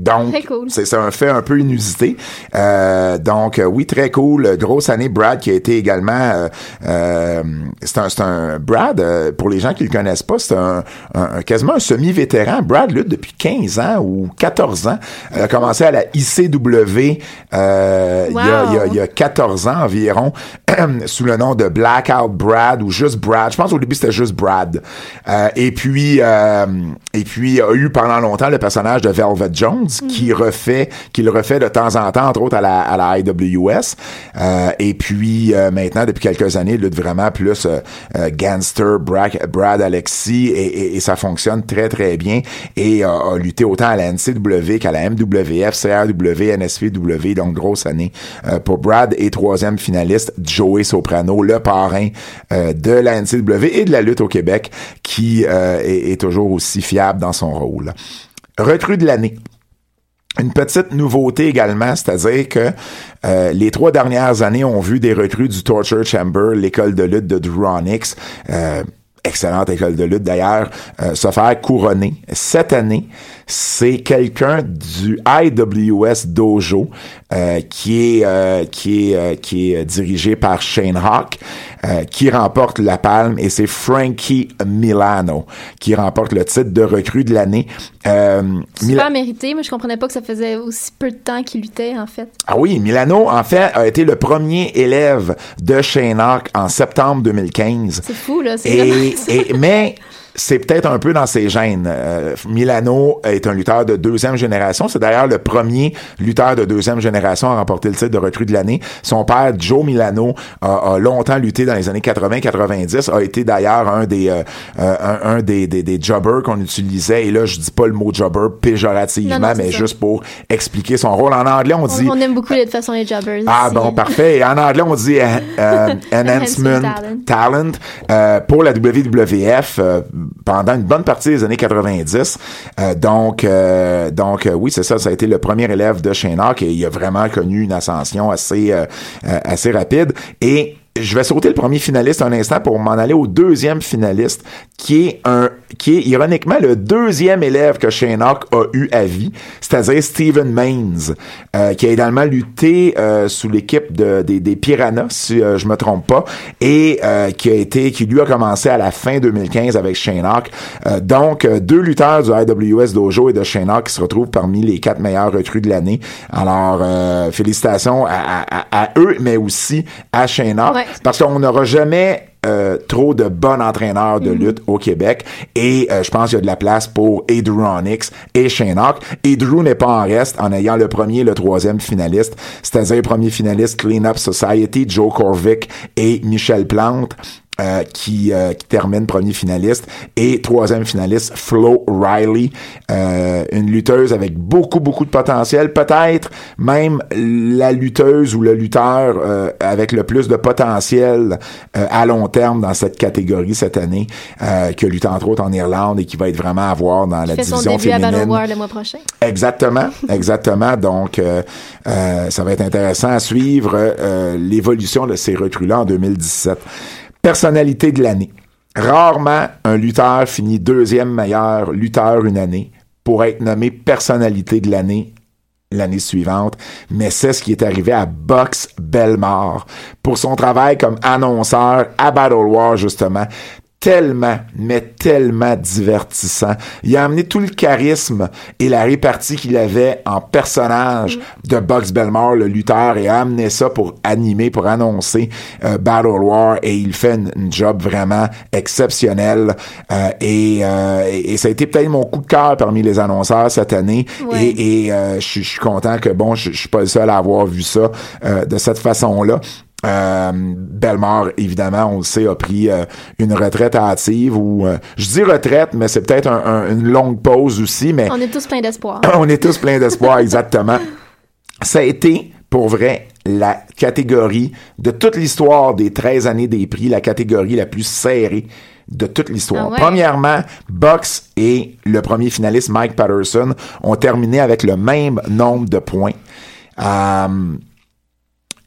Donc, cool. c'est un fait un peu inusité. Euh, donc, euh, oui, très cool. Grosse année, Brad qui a été également... euh, euh, c'est un, c'est un... Brad, euh, pour les gens qui le connaissent pas, c'est un, un- quasiment un semi-vétéran. Brad lutte depuis 15 ans ou 14 ans. Elle a commencé à la ICW euh, il, y a, il, y a, il y a 14 ans environ, sous le nom de Blackout Brad ou juste Brad. Je pense au début c'était juste Brad. Euh, et puis euh, et puis a eu pendant longtemps le personnage de Velvet Jones qui refait qui le refait de temps en temps entre autres à la à la IWS. Euh, et puis euh, maintenant depuis quelques années il lutte vraiment plus euh, euh, gangster Brad, Brad Alexis et, et- et ça fonctionne très très bien et euh, a lutté autant à la NCW qu'à la MWF, CRW, NSPW donc grosse année euh, pour Brad et troisième finaliste Joey Soprano le parrain euh, de la NCW et de la lutte au Québec qui euh, est, est toujours aussi fiable dans son rôle. Recrue de l'année. Une petite nouveauté également, c'est-à-dire que euh, les trois dernières années ont vu des recrues du Torture Chamber, l'école de lutte de Drew Onyx, euh, excellente école de lutte d'ailleurs, euh, se faire couronner. Cette année, c'est quelqu'un du IWS Dojo euh, qui est euh, qui est euh, qui est dirigé par Shane Hawk euh, qui remporte la palme et c'est Frankie Milano qui remporte le titre de recrue de l'année. Euh, Mila- Super mérité. Moi, je comprenais pas que ça faisait aussi peu de temps qu'il luttait, en fait. ah oui, Milano, en fait, a été le premier élève de Shane Hawk en septembre 2015. C'est fou, là. Et, et- mais c'est peut-être un peu dans ses gènes. Euh, Milano est un lutteur de deuxième génération. C'est d'ailleurs le premier lutteur de deuxième génération à remporter le titre de recrue de l'année. Son père, Joe Milano, a, a longtemps lutté dans les années 80-90, a été d'ailleurs un des euh, euh, un, un des, des, des jobbers qu'on utilisait. Et là, je dis pas le mot jobber péjorativement, Non, non, c'est mais ça. juste pour expliquer son rôle. En anglais, on dit... On, on aime beaucoup, de toute façon, les jobbers. Ah ici. bon, parfait. Et en anglais, on dit euh, Enhancement Enhancement Talent, euh, pour la WWF euh, pendant une bonne partie des années 90. Euh, donc, euh, donc euh, oui, c'est ça. Ça a été le premier élève de Shane Hawk et a vraiment connu une ascension assez, euh, assez rapide. Et je vais sauter le premier finaliste un instant pour m'en aller au deuxième finaliste, qui est un, qui est ironiquement le deuxième élève que Shane Hawk a eu à vie, c'est-à-dire Steven Maines, euh, qui a également lutté euh, sous l'équipe de, des, des Piranhas, si euh, je me trompe pas, et euh, qui a été, qui lui a commencé à la fin 2015 avec Shane Hawk. Euh, donc, euh, deux lutteurs du IWS Dojo et de Shane Hawk qui se retrouvent parmi les quatre meilleurs recrues de l'année. Alors, félicitations à, à- à- eux, mais aussi à Shane Hawk. Parce qu'on n'aura jamais euh, trop de bons entraîneurs de lutte au Québec et euh, je pense qu'il y a de la place pour et Drew Onyx et Shane Hawk. N'est pas en reste en ayant le premier et le troisième finaliste, c'est-à-dire premier finaliste Clean Up Society, Joe Corvick et Michel Plante. Euh, qui, euh, qui termine premier finaliste et troisième finaliste Flo Riley euh, une lutteuse avec beaucoup beaucoup de potentiel peut-être même la lutteuse ou le lutteur euh, avec le plus de potentiel euh, à long terme dans cette catégorie cette année euh, qui a lutté entre autres en Irlande et qui va être vraiment à voir dans la fait son division début à féminine Battle War le mois prochain. Exactement, exactement. Donc, euh, euh, ça va être intéressant à suivre euh, l'évolution de ces recrues-là en 2017. Personnalité de l'année. Rarement un lutteur finit deuxième meilleur lutteur une année pour être nommé personnalité de l'année l'année suivante, mais c'est ce qui est arrivé à Box Belmore pour son travail comme annonceur à Battle War justement tellement, mais tellement divertissant. Il a amené tout le charisme et la répartie qu'il avait en personnage de Box Belmore, le lutteur, et a amené ça pour animer, pour annoncer euh, Battle War, et il fait une, une job vraiment exceptionnelle. Euh, et, euh, et, et ça a été peut-être mon coup de cœur parmi les annonceurs cette année. Ouais. Et, et euh, je suis- content que, bon, je je suis pas le seul à avoir vu ça euh, de cette façon-là. Euh, Belmore, évidemment, on le sait, a pris euh, une retraite hâtive ou euh, je dis retraite, mais c'est peut-être un- un- une longue pause aussi, mais On est tous pleins d'espoir. on est tous pleins d'espoir, exactement. Ça a été, pour vrai, la catégorie de toute l'histoire des 13 années des prix, la catégorie la plus serrée de toute l'histoire. Ah ouais? Premièrement, Box et le premier finaliste Mike Patterson ont terminé avec le même nombre de points. Euh,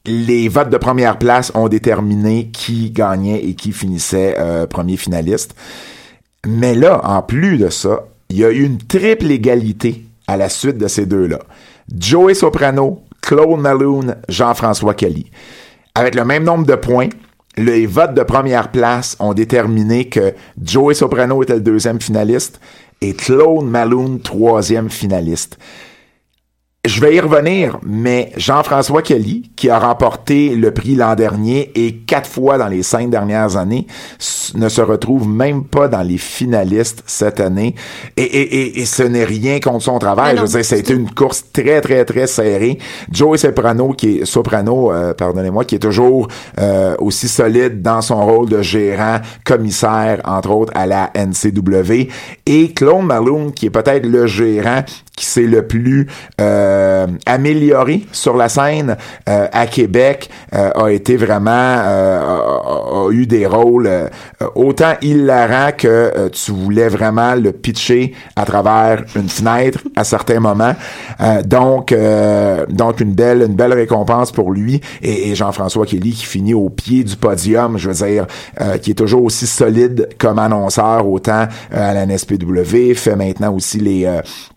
les votes de première place ont déterminé qui gagnait et qui finissait euh, premier finaliste. Mais là, en plus de ça, il y a eu une triple égalité à la suite de ces deux-là. Joey Soprano, Claude Malone, Jean-François Kelly. Avec le même nombre de points, les votes de première place ont déterminé que Joey Soprano était le deuxième finaliste et Claude Malone troisième finaliste. Je vais y revenir, mais Jean-François Kelly, qui a remporté le prix l'an dernier et quatre fois dans les cinq dernières années, ne se retrouve même pas dans les finalistes cette année. Et, et, et, ce n'est rien contre son travail. je veux dire, ça a été une course très, très, très serrée. Joey Soprano, qui est Soprano, euh, pardonnez-moi, qui est toujours euh, aussi solide dans son rôle de gérant, commissaire, entre autres, à la NCW. Et Claude Malone, qui est peut-être le gérant qui s'est le plus euh, amélioré sur la scène euh, à Québec euh, a été vraiment a, eu des rôles autant hilarants que tu voulais vraiment le pitcher à travers une fenêtre à certains moments. Donc donc une belle une belle récompense pour lui et, Jean-François Kelly qui finit au pied du podium je veux dire qui est toujours aussi solide comme annonceur autant à la NSPW fait maintenant aussi les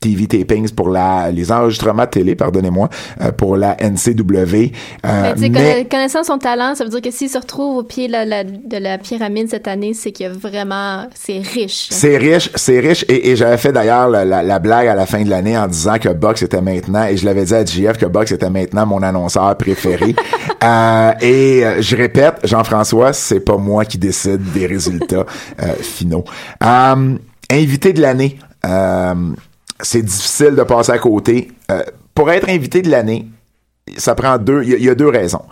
TV pour la, les enregistrements télé, pardonnez-moi, euh, pour la NCW. Euh, mais, connaissant son talent, ça veut dire que s'il se retrouve au pied de la pyramide cette année, c'est que vraiment, c'est riche. C'est riche, c'est riche. Et, j'avais fait d'ailleurs la, blague à la fin de l'année en disant que Box était maintenant, et je l'avais dit à JF que Box était maintenant mon annonceur préféré. euh, et je répète, Jean-François, c'est pas moi qui décide des résultats finaux. invité de l'année c'est difficile de passer à côté. Euh, pour être invité de l'année, ça prend deux. Il y, a deux raisons.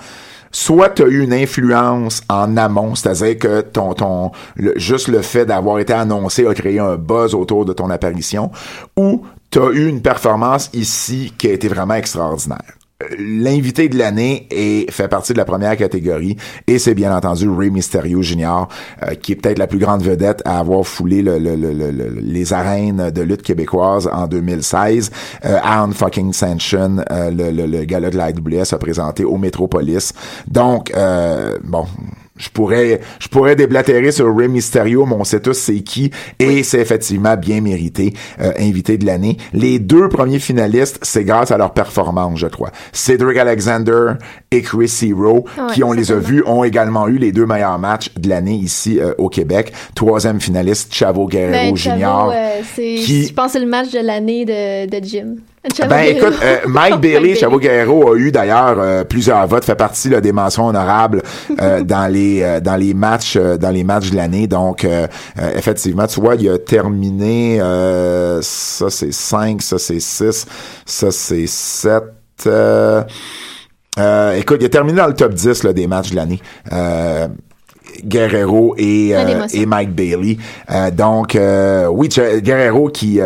Soit tu as eu une influence en amont, c'est-à-dire que ton, ton juste le fait d'avoir été annoncé a créé un buzz autour de ton apparition, ou tu as eu une performance ici qui a été vraiment extraordinaire l'invité de l'année et fait partie de la première catégorie et c'est bien entendu Ray Mysterio Jr. Euh, qui est peut-être la plus grande vedette à avoir foulé le, les arènes de lutte québécoise en 2016 euh, fucking Sanction euh, le, le, gala de la AWS a présenté au Metropolis donc euh, bon je pourrais je pourrais déblatérer sur Rey Mysterio, mais on sait tous c'est qui? Et c'est effectivement bien mérité euh, invité de l'année. Les deux premiers finalistes, c'est grâce à leur performance, je crois. Cedric Alexander et Chris Hero, qui on les a vus, ont également eu les deux meilleurs matchs de l'année ici euh, au Québec. Troisième finaliste, Chavo Guerrero ben, Jr. Euh, qui... je pense c'est le match de l'année de, de Jim. Ben écoute, euh, Mike Bailey, Chavo Guerrero a eu d'ailleurs euh, plusieurs votes, fait partie là, des mentions honorables euh, dans les dans les matchs dans les matchs de l'année. Donc effectivement, tu vois, il a terminé ça c'est 5, ça c'est 6, ça c'est 7 écoute, il a terminé dans le top 10 là, des matchs de l'année. Guerrero et, euh, et Mike Bailey. Euh, donc, euh, oui, Guerrero qui,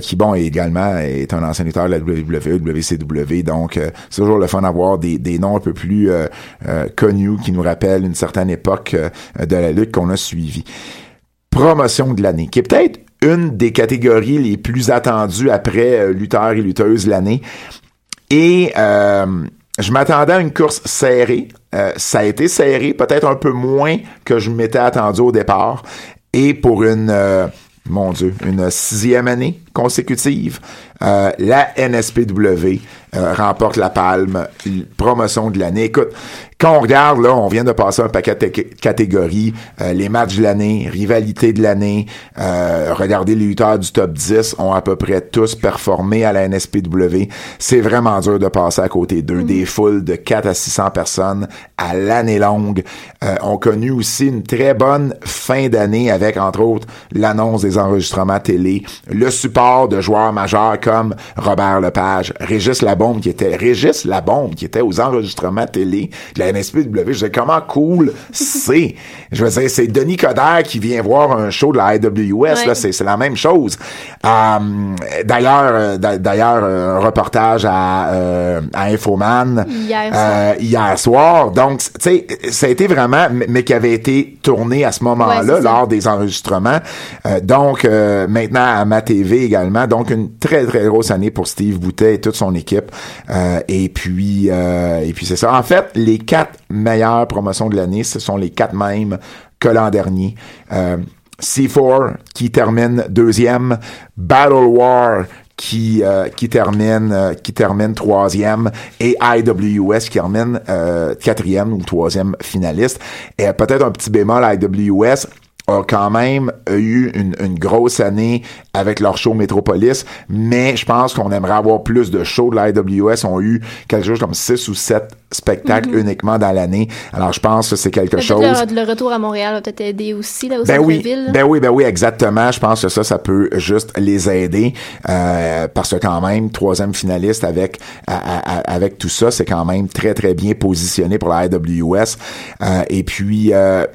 qui, bon, également est un ancien lutteur de la WWE, WCW. Donc, c'est toujours le fun d'avoir des, des noms un peu plus connus qui nous rappellent une certaine époque de la lutte qu'on a suivie. Promotion de l'année, qui est peut-être une des catégories les plus attendues après lutteurs et lutteuses l'année. Et je m'attendais à une course serrée. Euh, ça a été serré, peut-être un peu moins que je m'étais attendu au départ. Et pour une, euh, mon Dieu, une sixième année consécutive, euh, la NSPW remporte la palme, promotion de l'année. Écoute, quand on regarde, là, on vient de passer un paquet de catégories, euh, les matchs de l'année, rivalité de l'année, euh, regardez les lutteurs du top 10 ont à peu près tous performé à la NSPW. C'est vraiment dur de passer à côté d'eux. Mm. Des foules de 4 à 600 personnes à l'année longue euh, ont connu aussi une très bonne fin d'année avec, entre autres, l'annonce des enregistrements télé, le support de joueurs majeurs comme Robert Lepage, Régis Labombe qui était, Régis Labombe qui était aux enregistrements télé la NSPW. Je disais, comment cool c'est? Je veux dire, c'est Denis Coderre qui vient voir un show de la là, c'est la même chose. Euh, d'ailleurs, euh, d'ailleurs, un reportage à, euh, à Infoman hier soir. hier soir. Donc, tu sais, ça a été vraiment, mais qui avait été tourné à ce moment-là, lors des enregistrements. donc, maintenant à ma TV également. Donc, une très, très grosse année pour Steve Boutet et toute son équipe. et puis, et puis c'est ça. En fait, les quatre meilleures promotions de l'année, ce sont les quatre mêmes que l'an dernier. Euh, C4 qui termine deuxième, Battle War qui euh, qui termine euh, qui termine troisième et IWS qui termine quatrième ou troisième finaliste. Et peut-être un petit bémol à IWS a quand même eu une, une, grosse année avec leur show Metropolis, mais je pense qu'on aimerait avoir plus de shows de l'IWS. ont eu quelque chose comme six ou sept spectacles Mhm. uniquement dans l'année. Alors je pense que c'est quelque chose. Le, le retour à Montréal a peut-être aidé aussi, là, au Ben oui, centre-ville. ben oui, ben oui, exactement. Je pense que ça, ça peut juste les aider euh, parce que quand même, troisième finaliste avec à- à- à- avec tout ça, c'est quand même très très bien positionné pour la IWS. Euh, et puis, euh,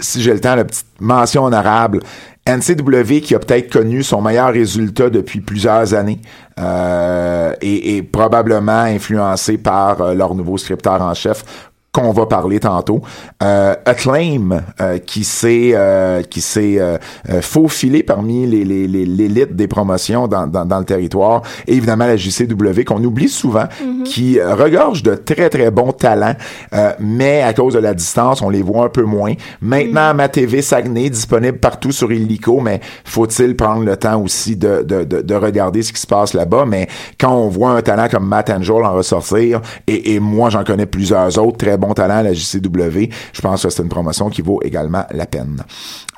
si j'ai le temps, la petite mention honorable. NCW qui a peut-être connu son meilleur résultat depuis plusieurs années euh, et, et probablement influencé par euh, leur nouveau scripteur en chef qu'on va parler tantôt. Euh, Acclaim, euh, qui s'est euh, qui s'est euh, euh, faufilé parmi les les- les- l'élite des promotions dans, dans, dans le territoire. Et évidemment, la JCW, qu'on oublie souvent, qui euh, regorge de très, très bons talents, euh, mais à cause de la distance, on les voit un peu moins. Maintenant, ma TV Saguenay, disponible partout sur Illico, mais faut-il prendre le temps aussi de, de, de, de regarder ce qui se passe là-bas? Mais quand on voit un talent comme Matt Angel en ressortir, et, et moi, j'en connais plusieurs autres très bons talents à la JCW, je pense que c'est une promotion qui vaut également la peine.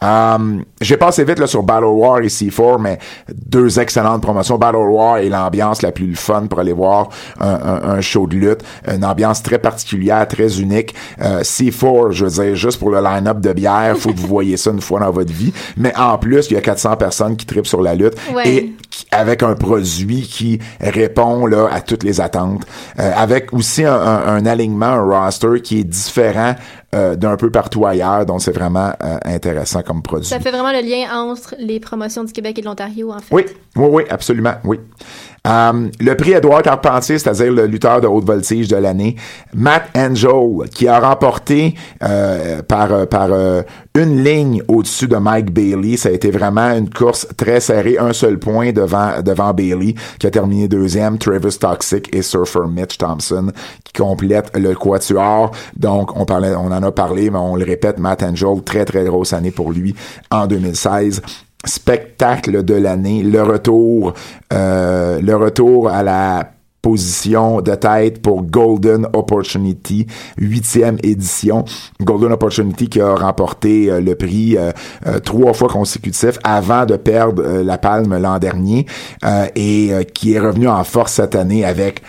Um, J'ai passé vite là, sur Battle War et C4, mais deux excellentes promotions. Battle War est l'ambiance la plus fun pour aller voir un, un- un show de lutte. Une ambiance très particulière, très unique. Euh, C4, je veux dire, juste pour le line-up de bière, faut que vous voyez ça une fois dans votre vie. Mais en plus, il y a 400 personnes qui tripent sur la lutte. Ouais. Et qui- avec un produit qui répond là à toutes les attentes, Euh, avec aussi un, un- un alignement, un roster qui est différent euh, d'un peu partout ailleurs, donc c'est vraiment euh, intéressant comme produit. Ça fait vraiment le lien entre les promotions du Québec et de l'Ontario, en fait. Oui, oui, oui, absolument, oui. Euh, le prix Édouard Carpentier, c'est-à-dire le lutteur de haute voltige de l'année, Matt Angel, qui a remporté euh, par euh, par euh, une ligne au-dessus de Mike Bailey. Ça a été vraiment une course très serrée, un seul point devant devant Bailey, qui a terminé deuxième. Travis Toxic et Surfer Mitch Thompson qui complètent le quatuor. Donc on parlait, on en a parlé, mais on le répète, Matt Angel, très très grosse année pour lui en 2016 spectacle de l'année, le retour, euh, le retour à la position de tête pour Golden Opportunity, huitième édition. Golden Opportunity qui a remporté euh, le prix euh, trois fois consécutif avant de perdre la palme l'an dernier et qui est revenu en force cette année avec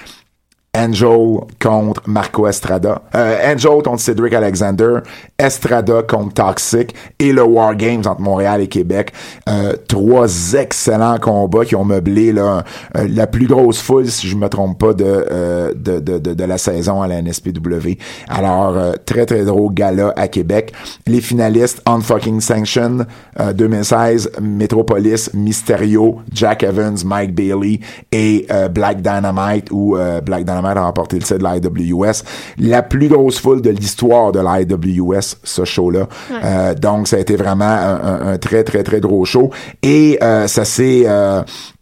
Angel contre Marco Estrada. Euh, Angel contre Cedric Alexander. Estrada contre Toxic. Et le War Games entre Montréal et Québec. Euh, trois excellents combats qui ont meublé là, euh, la plus grosse foule, si je me trompe pas, de, euh, de, de, de, la saison à la NSPW. Alors, très très drôle gala à Québec. Les finalistes Unfucking Sanction euh, 2016, Metropolis, Mysterio, Jack Evans, Mike Bailey et Black Dynamite ou Black Dynamite a remporté le titre de l'IWS. La plus grosse foule de l'histoire de l'IWS, ce show-là. Euh, donc, ça a été vraiment un, un- un très, très, très gros show. Et euh, ça s'est...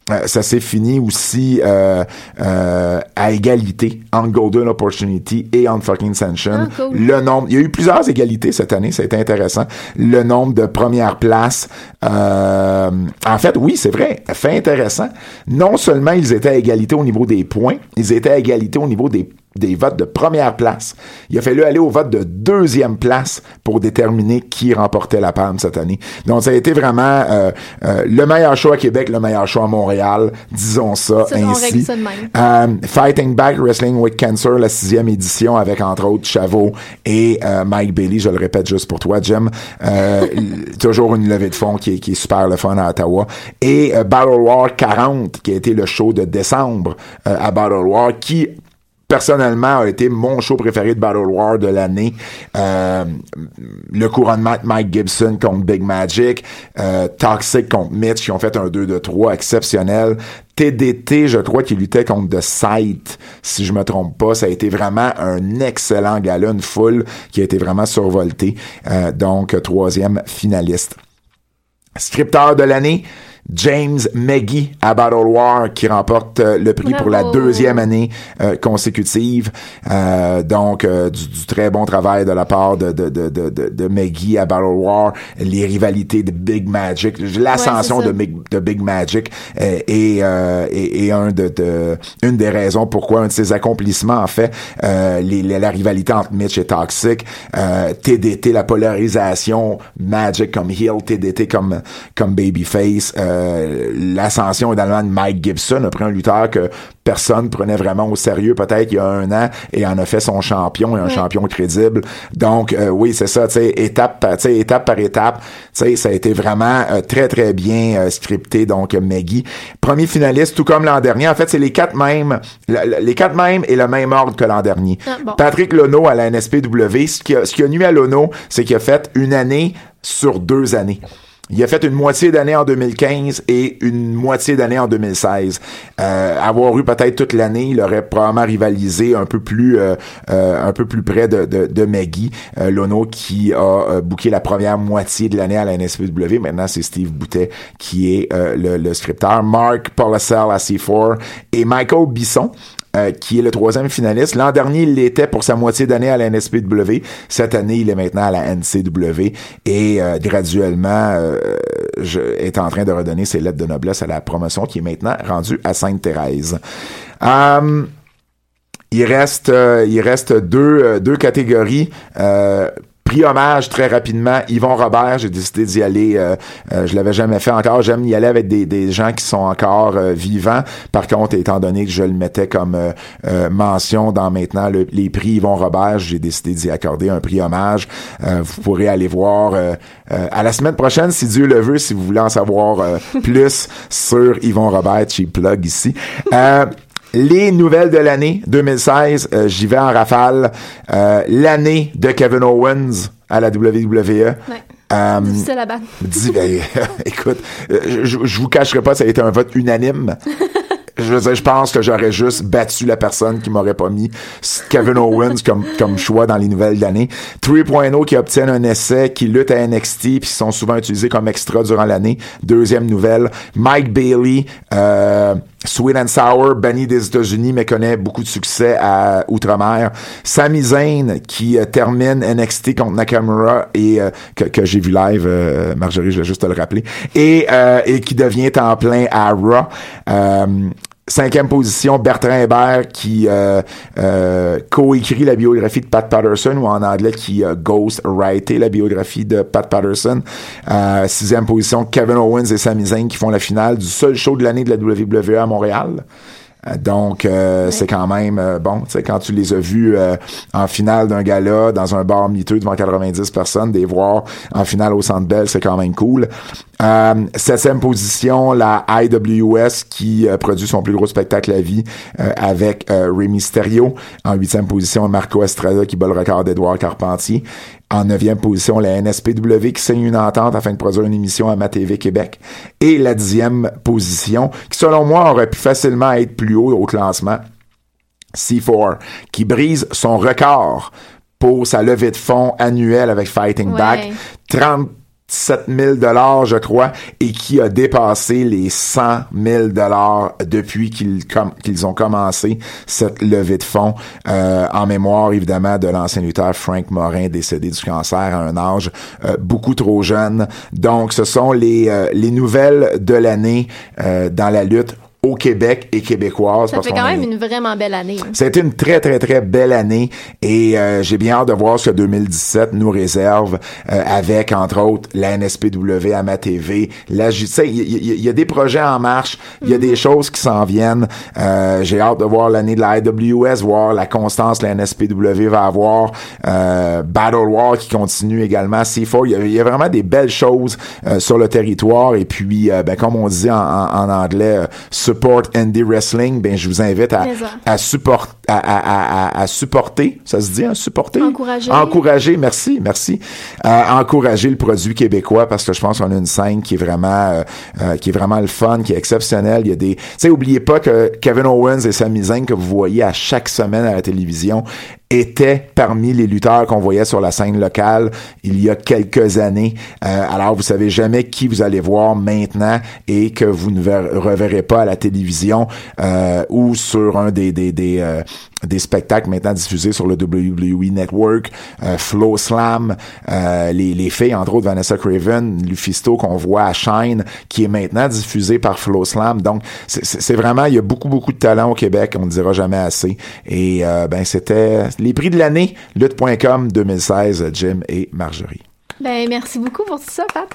euh, ça s'est fini aussi euh, euh, à égalité entre Golden Opportunity et entre Fucking Sanction. Ah, cool. Le nombre, il y a eu plusieurs égalités cette année, ça a été intéressant. Le nombre de premières places, euh, en fait, oui, c'est vrai, fait intéressant. Non seulement ils étaient à égalité au niveau des points, ils étaient à égalité au niveau des des votes de première place. Il a fallu aller au vote de deuxième place pour déterminer qui remportait la palme cette année. Donc, ça a été vraiment euh, euh, le meilleur show à Québec, le meilleur show à Montréal, disons ça, ainsi. ça de même. Euh, Fighting Back Wrestling with Cancer, la sixième édition, avec entre autres Chavot et Mike Bailey. Je le répète juste pour toi, Jim. Euh, toujours une levée de fonds qui est, qui est super le fun à Ottawa. Et Battle War 40, qui a été le show de décembre à Battle War, qui personnellement a été mon show préféré de Battle War de l'année. Euh, le couronnement de Mike Gibson contre Big Magic, euh, Toxic contre Mitch qui ont fait un 2 de 3 exceptionnel. TDT, je crois qu'il luttait contre The Sight, si je me trompe pas. Ça a été vraiment un excellent gala, une foule qui a été vraiment survoltée. Euh, donc, troisième finaliste. Scripteur de l'année, James Maggie à Battle War qui remporte euh, le prix pour la deuxième année euh, consécutive. Euh, donc, euh, du, du très bon travail de la part de, de, de, de, de, Maggie à Battle War. Les rivalités de Big Magic, l'ascension Ouais, de. Big, de Big Magic est, euh, est, est un de, de- une des raisons pourquoi un de ses accomplissements, en fait, euh, les, les- la rivalité entre Mitch et Toxic, euh, TDT, la polarisation Magic comme heel, TDT comme, comme babyface, euh, l'ascension également de Mike Gibson, après un lutteur que personne prenait vraiment au sérieux peut-être il y a un an et en a fait son champion et un Ouais. champion crédible. Donc euh, oui, c'est ça, tu sais, étape, par- étape par étape, tu sais, ça a été vraiment euh, très très bien scripté. Donc Maggie, premier finaliste, tout comme l'an dernier. En fait, c'est les quatre mêmes, la- la- les quatre mêmes et le même ordre que l'an dernier. Ah, bon. Patrick Lono à la NSPW, ce qui a, ce qui a nuit à Lono, c'est qu'il a fait une année sur deux années. Il a fait une moitié d'année en 2015 et une moitié d'année en 2016. Euh, avoir eu peut-être toute l'année, il aurait probablement rivalisé un peu plus euh, euh, un peu plus près de, de, de Maggie. Euh, Lono qui a euh, booké la première moitié de l'année à la NSPW. Maintenant, c'est Steve Boutet qui est euh, le, le scripteur. Mark Policel à C4 et Michael Bisson euh, qui est le troisième finaliste. L'an dernier, il l'était pour sa moitié d'année à la NSPW. Cette année, il est maintenant à la NCW et euh, graduellement euh, est en train de redonner ses lettres de noblesse à la promotion qui est maintenant rendue à Sainte-Thérèse. Euh, il reste, euh, il reste deux, euh, deux catégories. Prix hommage très rapidement, Yvon Robert, j'ai décidé d'y aller, euh, euh, je l'avais jamais fait encore, j'aime y aller avec des, des gens qui sont encore euh, vivants. Par contre, étant donné que je le mettais comme euh, euh, mention dans maintenant le- les prix Yvon Robert, j'ai décidé d'y accorder un prix hommage. Euh, vous pourrez aller voir à la semaine prochaine, si Dieu le veut, si vous voulez en savoir plus sur Yvon Robert, cheap plug ici. Les nouvelles de l'année 2016, euh, j'y vais en rafale. Euh, l'année de Kevin Owens à la WWE. Ouais. Euh, Difficile à battre. dis- ben, écoute, je, je vous cacherai pas, ça a été un vote unanime. Je veux dire, je pense que j'aurais juste battu la personne qui m'aurait pas mis Kevin Owens comme, comme choix dans les nouvelles d'année. 3.0 qui obtiennent un essai, qui lutte à NXT, puis qui sont souvent utilisés comme extra durant l'année. Deuxième nouvelle. Mike Bailey, euh, Sweet and Sour, banni des États-Unis, mais connaît beaucoup de succès à Outre-mer. Sami Zayn, qui euh, termine NXT contre Nakamura et euh, que, que j'ai vu live, euh, Marjorie, je vais juste te le rappeler, et, euh, et qui devient temps plein à Raw. Cinquième position, Bertrand Hébert qui euh, euh, coécrit la biographie de Pat Patterson ou en anglais qui euh, ghost writé la biographie de Pat Patterson. Euh, sixième position, Kevin Owens et Sami Zayn qui font la finale du seul show de l'année de la WWE à Montréal. Euh, Donc, euh, c'est quand même euh, bon, tu sais, quand tu les as vus euh, en finale d'un gala dans un bar miteux devant 90 personnes, des voir en finale au Centre Bell, c'est quand même cool. Euh, septième position, la IWS qui euh, produit son plus gros spectacle à vie euh, avec euh, Rey Mysterio. En huitième position, Marco Estrada qui bat le record d'Edouard Carpentier. En neuvième position, la NSPW qui signe une entente afin de produire une émission à MaTV Québec. Et la dixième position, qui selon moi aurait pu facilement être plus haut au classement, C4, qui brise son record pour sa levée de fonds annuelle avec Fighting Ouais. Back. 37 000 dollars, je crois, et qui a dépassé les 100 000 dollars depuis qu'ils ont commencé cette levée de fonds, euh, en mémoire évidemment de l'ancien lutteur Frank Morin décédé du cancer à un âge euh, beaucoup trop jeune. Donc, ce sont les euh, les nouvelles de l'année dans la lutte au Québec et québécoise. Ça fait quand est- même une vraiment belle année. a été une très, très, très belle année et euh, j'ai bien hâte de voir ce que 2017 nous réserve euh, avec, entre autres, la NSPW à ma TV. La, J- tu sais, il y, y a des projets en marche, il y a des choses qui s'en viennent. Euh, j'ai hâte de voir l'année de la IWS, voir la constance que la NSPW va avoir. Euh, Battle War qui continue également. C4, il y a, il y a vraiment des belles choses euh, sur le territoire et puis, euh, ben, comme on dit en, en- en anglais, support indie wrestling, ben, je vous invite à, à, support, à, à, à, à supporter, ça se dit, hein, supporter? Encourager. Encourager, merci, merci. Euh, encourager le produit québécois parce que je pense qu'on a une scène qui est vraiment, euh, euh, qui est vraiment le fun, qui est exceptionnelle. Il y a des, tu sais, oubliez pas que Kevin Owens et Sami Zayn que vous voyez à chaque semaine à la télévision étaient parmi les lutteurs qu'on voyait sur la scène locale il y a quelques années. Euh, alors, vous savez jamais qui vous allez voir maintenant et que vous ne ver- reverrez pas à la télévision euh, ou sur un des des des, euh, des spectacles maintenant diffusés sur le WWE Network, euh, Flow Slam, euh, les, les filles, entre autres Vanessa Craven, Lufisto qu'on voit à Shine, qui est maintenant diffusé par Flow Slam. Donc, c'est- vraiment, il y a beaucoup, beaucoup de talent au Québec, on ne dira jamais assez. Et euh, ben c'était les prix de l'année, lutte.com 2016, Jim et Marjorie. Ben, merci beaucoup pour tout ça, Pat.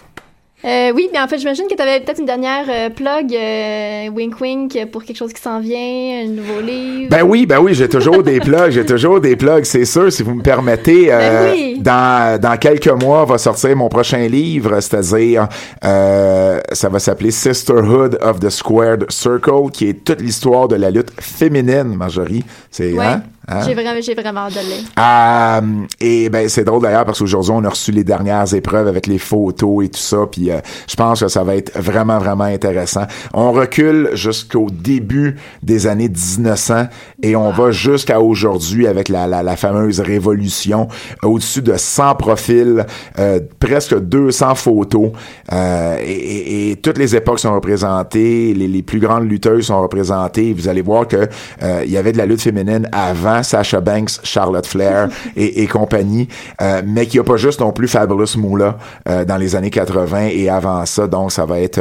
Euh, oui, mais en fait, j'imagine que tu avais peut-être une dernière euh, plug, euh, wink wink, pour quelque chose qui s'en vient, un nouveau livre. Ben oui, ben oui, j'ai toujours des plugs, j'ai toujours des plugs, c'est sûr, si vous me permettez. euh, Ben oui. dans, dans quelques mois va sortir mon prochain livre, c'est-à-dire, euh, ça va s'appeler Sisterhood of the Squared Circle, qui est toute l'histoire de la lutte féminine, Marjorie. C'est, Ouais. hein? Hein? J'ai vraiment, j'ai vraiment hâte de le lire. Euh, et ben c'est drôle d'ailleurs parce qu'aujourd'hui on a reçu les dernières épreuves avec les photos et tout ça puis euh, je pense que ça va être vraiment vraiment intéressant. On recule jusqu'au début des années 1900 et on va jusqu'à aujourd'hui avec la, la, la fameuse révolution au-dessus de 100 profils, euh, presque 200 photos euh, et, et- et toutes les époques sont représentées, les, les plus grandes lutteuses sont représentées. Vous allez voir que euh, il y avait de la lutte féminine avant Sasha Banks, Charlotte Flair et, et compagnie, euh, mais qu'il n'y a pas juste non plus Fabulous Moolah euh, dans les années 80 et avant ça. Donc ça va être,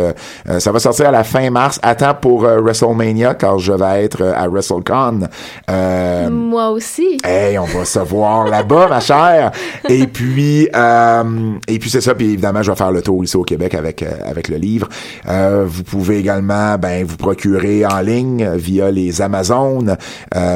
euh, ça va sortir à la fin mars. Attends pour WrestleMania car je vais être à WrestleCon. Moi aussi. Hey, on va se voir là-bas, ma chère. Et puis, et puis c'est ça. Puis évidemment, je vais faire le tour ici au Québec avec avec le livre. Vous pouvez également, ben, vous procurer en ligne via les Amazones,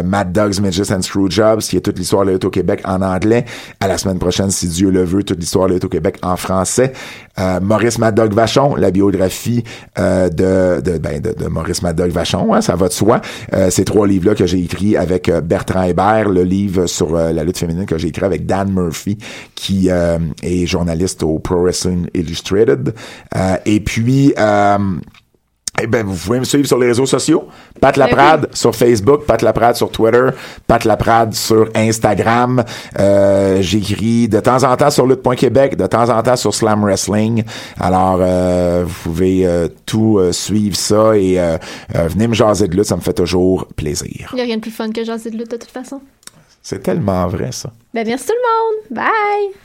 Mad Dogs, Midgets and Screwjobs, qui est toute l'histoire de la lutte au Québec en anglais. À la semaine prochaine, si Dieu le veut, toute l'histoire de la lutte au Québec en français. Euh, Maurice Mad Dog Vachon, la biographie euh, de, de, ben, de, Maurice Mad Dog Vachon, hein, ça va de soi. Euh, ces trois livres-là que j'ai écrits avec Bertrand Hébert, le livre sur la lutte féminine que j'ai écrit avec Dan Murphy, qui est journaliste au Pro Wrestling Illustrated. Et puis... Eh ben, vous pouvez me suivre sur les réseaux sociaux. Pat Laprade sur Facebook, Pat Laprade sur Twitter, Pat Laprade sur Instagram. Euh, J'écris de temps en temps sur Lutte.Québec, de temps en temps sur Slam Wrestling. Alors, euh, vous pouvez euh, tout euh, suivre ça et euh, euh, venez me jaser de lutte, ça me fait toujours plaisir. Il n'y a rien de plus fun que jaser de lutte de toute façon. C'est tellement vrai, ça. Ben, merci tout le monde. Bye!